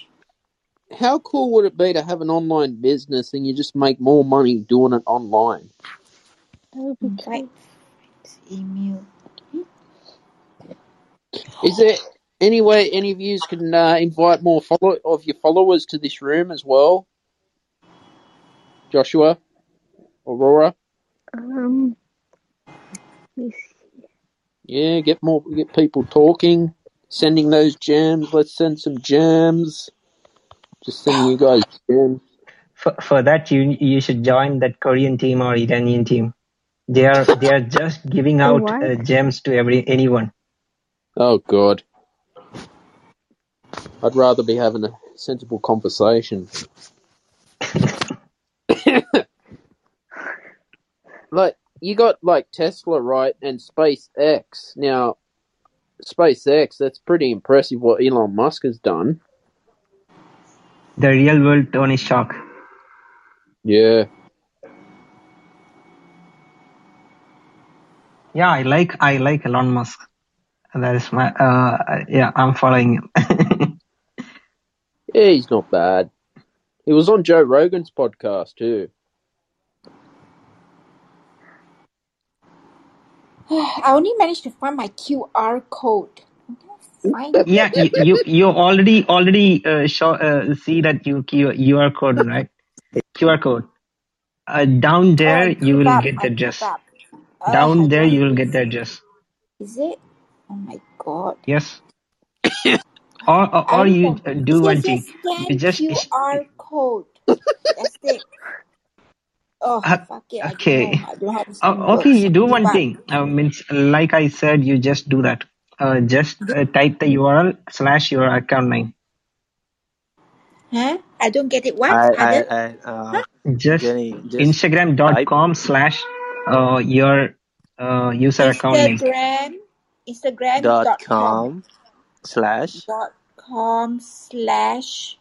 how cool would it be to have an online business and you just make more money doing it online? That would be Invite cute. Email. Is there any way any of you can uh, invite more follow of your followers to this room as well? Joshua, Aurora, Um, let me see. yeah, get more, get people talking, sending those gems. Let's send some gems. Just sending you guys gems. For, for that, you you should join that Korean team or Iranian team. They are they are just giving out uh, gems to every anyone. Oh God, I'd rather be having a sensible conversation. [coughs] like you got like Tesla, right, and SpaceX. Now, SpaceX, that's pretty impressive what Elon Musk has done. The real world Tony Stark. Yeah. Yeah, I like I like Elon Musk. That is my uh yeah, I'm following him. [laughs] Yeah, he's not bad. He was on Joe Rogan's podcast too. [sighs] I only managed to find my QR code. Find yeah, you you, you already already uh, show, uh, see that you Q, QR code right? QR code. Uh, down there I you will up. get the give address. up. Ugh, I Down there you will get the see. address. Is it? Oh my god. Yes. [coughs] Or or, or you uh, do one thing. You just QR code. That's it. [coughs] Oh uh, fuck it. I don't okay. know. I don't know how this Oh, thing okay, you do one up. thing. Uh, means like I said, you just do that. Uh, just uh, type the URL slash your account name. Huh? I don't get it. What? I, I, I, uh, Just Jenny, just type Instagram.com slash uh, your uh, user account name. Instagram. Instagram dot dot com com slash dot com slash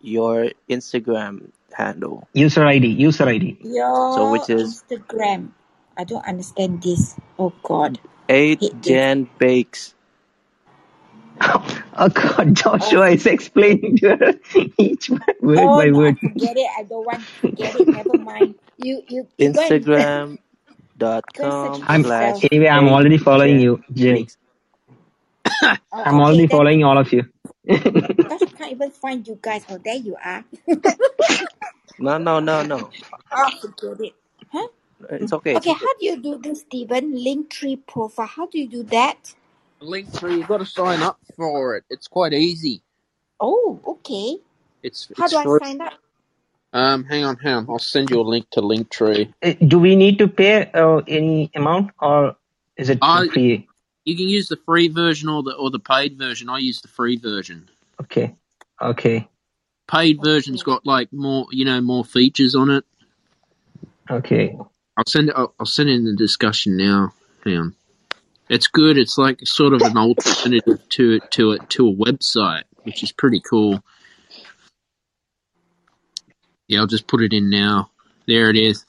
your Instagram handle. User ID. User ID. Your So which is Instagram. I don't understand this. Oh God. eight Hate this. Jan Bakes. [laughs] Oh God, Joshua is explaining to her [laughs] each word Oh by no, word. forget it. I don't want. Forget it. Never mind. You you you go and Instagram dot go and search com I'm slash anyway. I'm already following you, Jenny. Bakes. Oh, I'm okay, already then following all of you. [laughs] I can't even find you guys. Oh, there you are. [laughs] [laughs] No, no, no, no. oh, forget it. Huh? It's okay. It's Okay, okay. how do you do this, Stephen? Linktree profile. How do you do that? Linktree, you've got to sign up for it. It's quite easy. Oh, okay. It's How it's do I sign up? Um, hang on, hang on. I'll send you a link to Linktree. Uh, Do we need to pay uh, any amount, or is it free? you can use the free version or the or the paid version. I use the free version. Okay, okay, Paid version's got like more, you know, more features on it. okay. I'll send it. I'll, I'll send it in the discussion now. Hang on. It's good. It's like sort of an alternative to it to it to a website, which is pretty cool. Yeah, I'll just put it in now. There it is.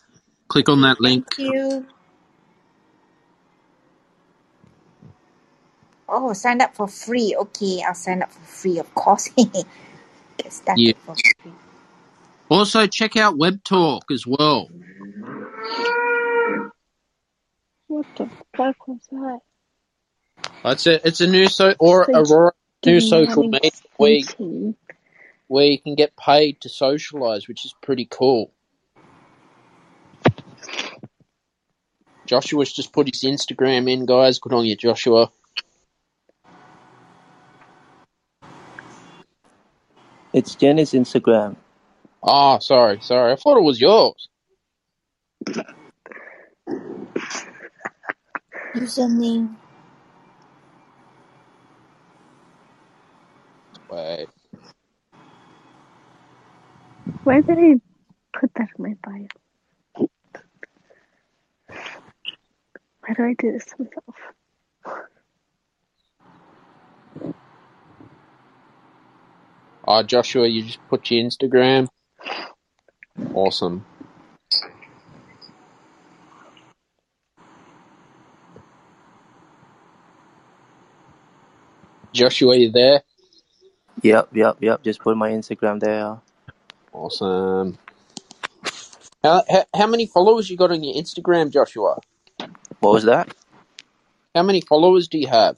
Click on that link. Thank you. Oh, sign up for free. Okay, I'll sign up for free, of course. [laughs] Get Yeah. for free. Also, check out Web Talk as well. What the fuck was that? It's a it's a new so or It's like Aurora new social media where you, thinking. Where you can get paid to socialize, which is pretty cool. Joshua's just put his Instagram in, guys. Good on you, Joshua. It's Jenny's Instagram. Oh, sorry, sorry. I thought it was yours. Username. Wait. Why did I put that in my bio? Why do I do this to myself? Oh, Joshua, you just put your Instagram. Awesome. Joshua, you there? Yep, yep, yep. Just put my Instagram there. Awesome. How, how, how many followers you got on your Instagram, Joshua? What was that? How many followers do you have?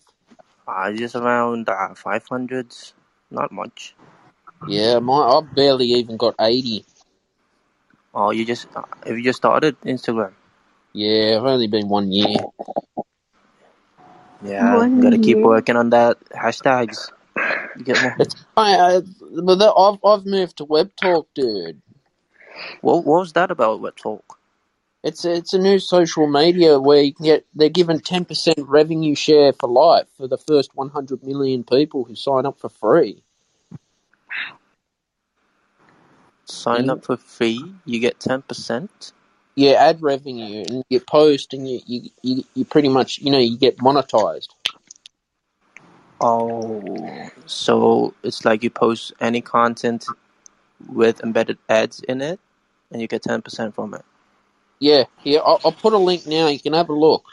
Uh, just around uh, 500s. Not much. Yeah, my I've barely even got eighty. Oh, you just uh, have you just started Instagram? Yeah, I've only been one year. Yeah, One gotta keep working on that hashtags. Get more. It's I, I, but that, I've I've moved to Web Talk, dude. What what was that about? Web Talk? It's a, it's a new social media where you can get they're given ten percent revenue share for life for the first one hundred million people who sign up for free. Sign You, up for free, you get ten percent. yeah, ad revenue, and you post, and you, you you you pretty much you know you get monetized. Oh, so it's like you post any content with embedded ads in it, and you get ten percent from it. Yeah, yeah. I'll, I'll put a link now. You can have a look.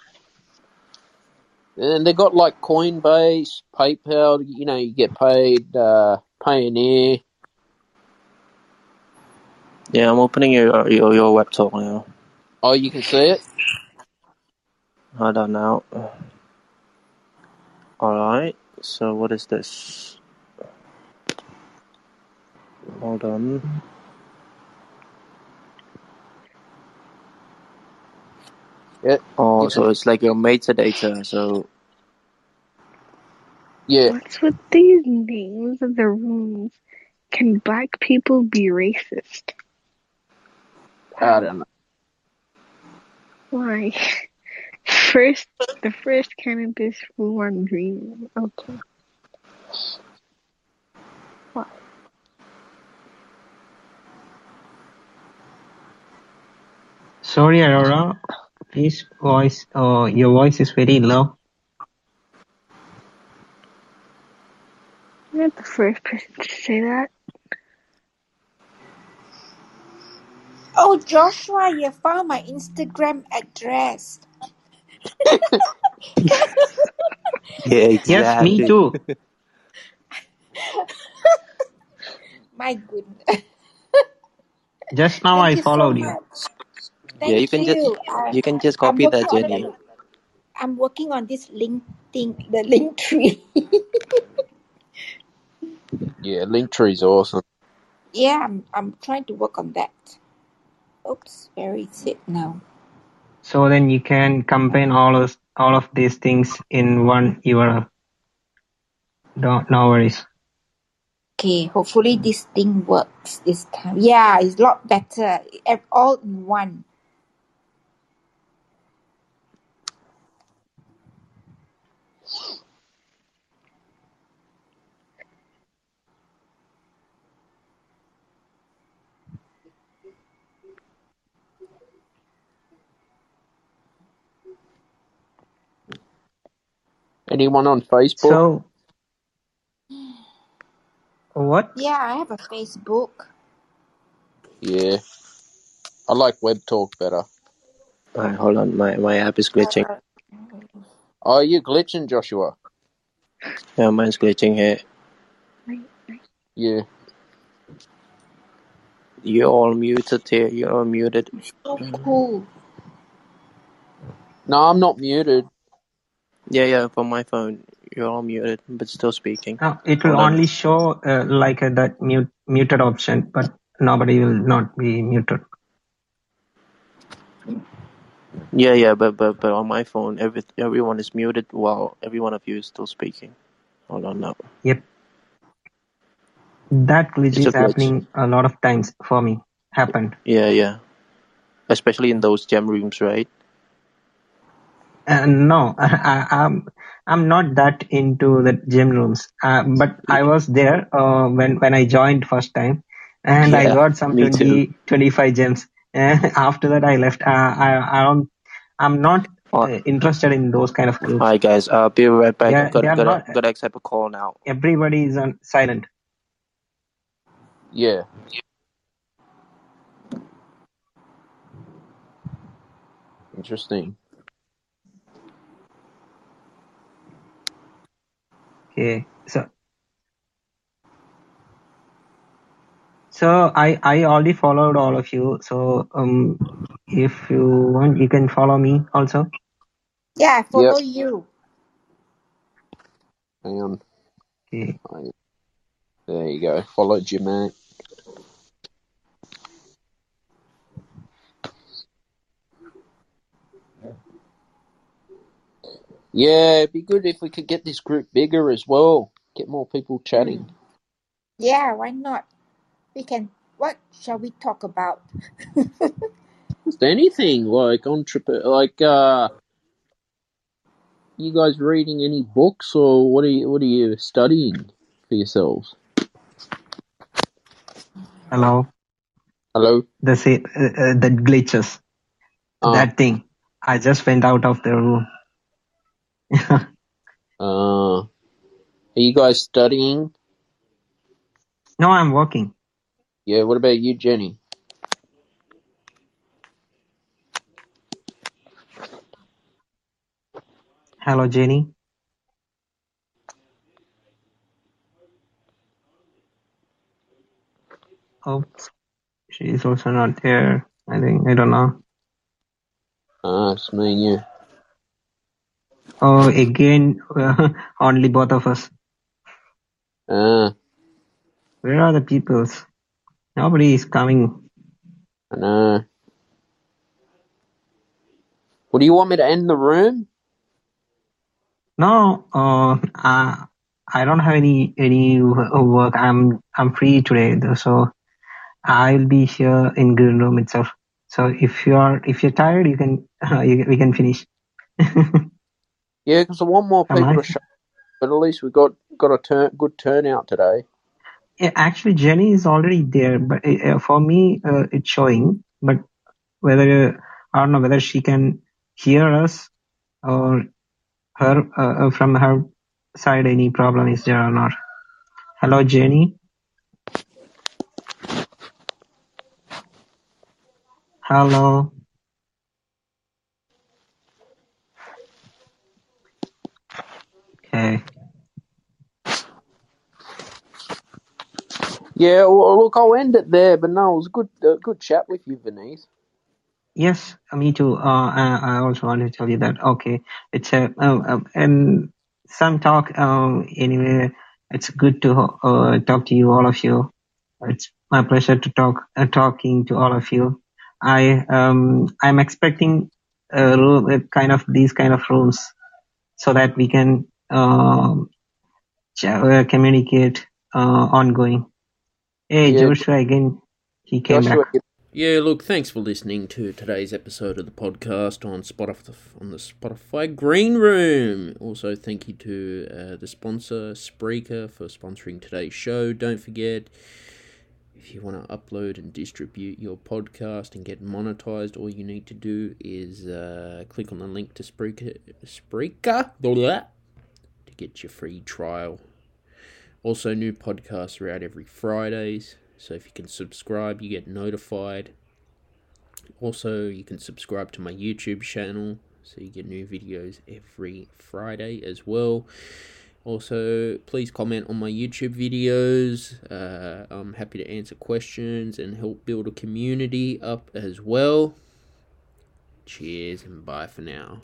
And they got like Coinbase, PayPal. You know, you get paid. Uh, Payoneer. Yeah, I'm opening your your, your web talk now. Oh, you can see it. I don't know. All right. So what is this? Hold on. Yeah, Oh, you so can. it's like your metadata. So Yeah, What's with these names of the rooms? Can black people be racist? I don't know. Why? [laughs] First, the first cannabis one dream. Okay. Why? Sorry, Aurora. His voice, uh, your voice is very low. You're not the first person to say that. Oh, Joshua, you found my Instagram address. Yeah, Yes, me exactly. too. [laughs] My goodness. Just now Thank I you so followed you. much. Yeah, you Thank can just you. You can just copy working that, on Jenny. I'm working on this link thing, the Linktree. [laughs] Yeah, Linktree is awesome. yeah, I'm, I'm trying to work on that. Oops, where is it now? So then you can combine all of all of these things in one URL. Don't no worries. Okay, hopefully this thing works this time. Yeah, it's a lot better. All in one. Anyone on Facebook? So what? Yeah, I have a Facebook. Yeah, I like Web Talk better. Alright, hold on. My my app is glitching. Uh, Oh, you're glitching, Joshua. Yeah, mine's glitching here. Yeah. You're all muted here. You're all muted. so cool. No, I'm not muted. Yeah, yeah. From my phone, you're all muted, but still speaking. No, it will Hold on. only show uh, like uh, that mute muted option, but nobody will not be muted. Yeah, yeah, but but but on my phone, every everyone is muted while every one of you is still speaking. Hold on now. Yep, that glitch is glitch. happening a lot of times for me. Happened. Yeah, yeah. Especially in those gem rooms, right? Uh, no, [laughs] I, I'm I'm not that into the gym rooms. Uh, but I was there uh, when when I joined first time, and I got some me too. 20, 25 gems. And [laughs] after that, I left. Uh, I I don't. I'm not uh, interested in those kind of groups. Hi guys. I'll be right back. They are, Got they are got not. got to accept a call now. Everybody is on silent. Yeah. Interesting. Okay, so so I I already followed all of you. So um, if you want, you can follow me also. Yeah, I Yep. follow you. Hang on. Okay. I- There you go. Followed you, mate. Yeah, it'd be good if we could get this group bigger as well. Get more people chatting. Yeah, why not? We can. What shall we talk about? Just [laughs] anything like entrepreneur, like uh, you guys reading any books or what are you what are you studying for yourselves? Hello. Hello. The say uh, uh, the glitches. Uh, That thing. I just went out of the room. [laughs] uh, are you guys studying? no, I'm working. Yeah. What about you, Jenny? Hello, Jenny. Oops. She's also not there. I think I don't know. Ah, it's me and you. Oh, again, [laughs] only both of us. Ah, Where are the peoples? Nobody is coming. I know. Well, do you want me to end the room? No, uh, uh, I don't have any any work. I'm I'm free today, though, so I'll be here in Greenroom itself. So if you are if you're tired, you can uh, [laughs] you, we can finish. [laughs] Yeah, because I want more people to show. But at least we got got a turn good turnout today. Yeah, actually, Jenny is already there, but uh, for me, uh, it's showing. But whether I don't know whether she can hear us or her uh, from her side any problem is there or not. Hello, Jenny. Hello. Yeah, well, look, I'll end it there. But no, it was a good uh, good chat with you, Vineeth. Yes, me too. Uh, I, I also wanted to tell you that. Okay, it's a uh, uh, and some talk. Um, anyway, it's good to uh, talk to you, all of you. It's my pleasure to talk uh, talking to all of you. I um I'm expecting a room, a kind of these kind of rooms, so that we can um uh, communicate uh, ongoing. Hey, Yeah, Joshua again. He came Joshua. back. Yeah, look, thanks for listening to today's episode of the podcast on Spotify on the Spotify Greenroom. Also, thank you to uh, the sponsor Spreaker for sponsoring today's show. Don't forget, if you want to upload and distribute your podcast and get monetized, all you need to do is uh, click on the link to Spreaker, Spreaker blah, blah, to get your free trial. Also, new podcasts are out every Fridays. So if you can subscribe, you get notified. Also, you can subscribe to my YouTube channel so you get new videos every Friday as well. Also, please comment on my YouTube videos. Uh, I'm happy to answer questions and help build a community up as well. Cheers and bye for now.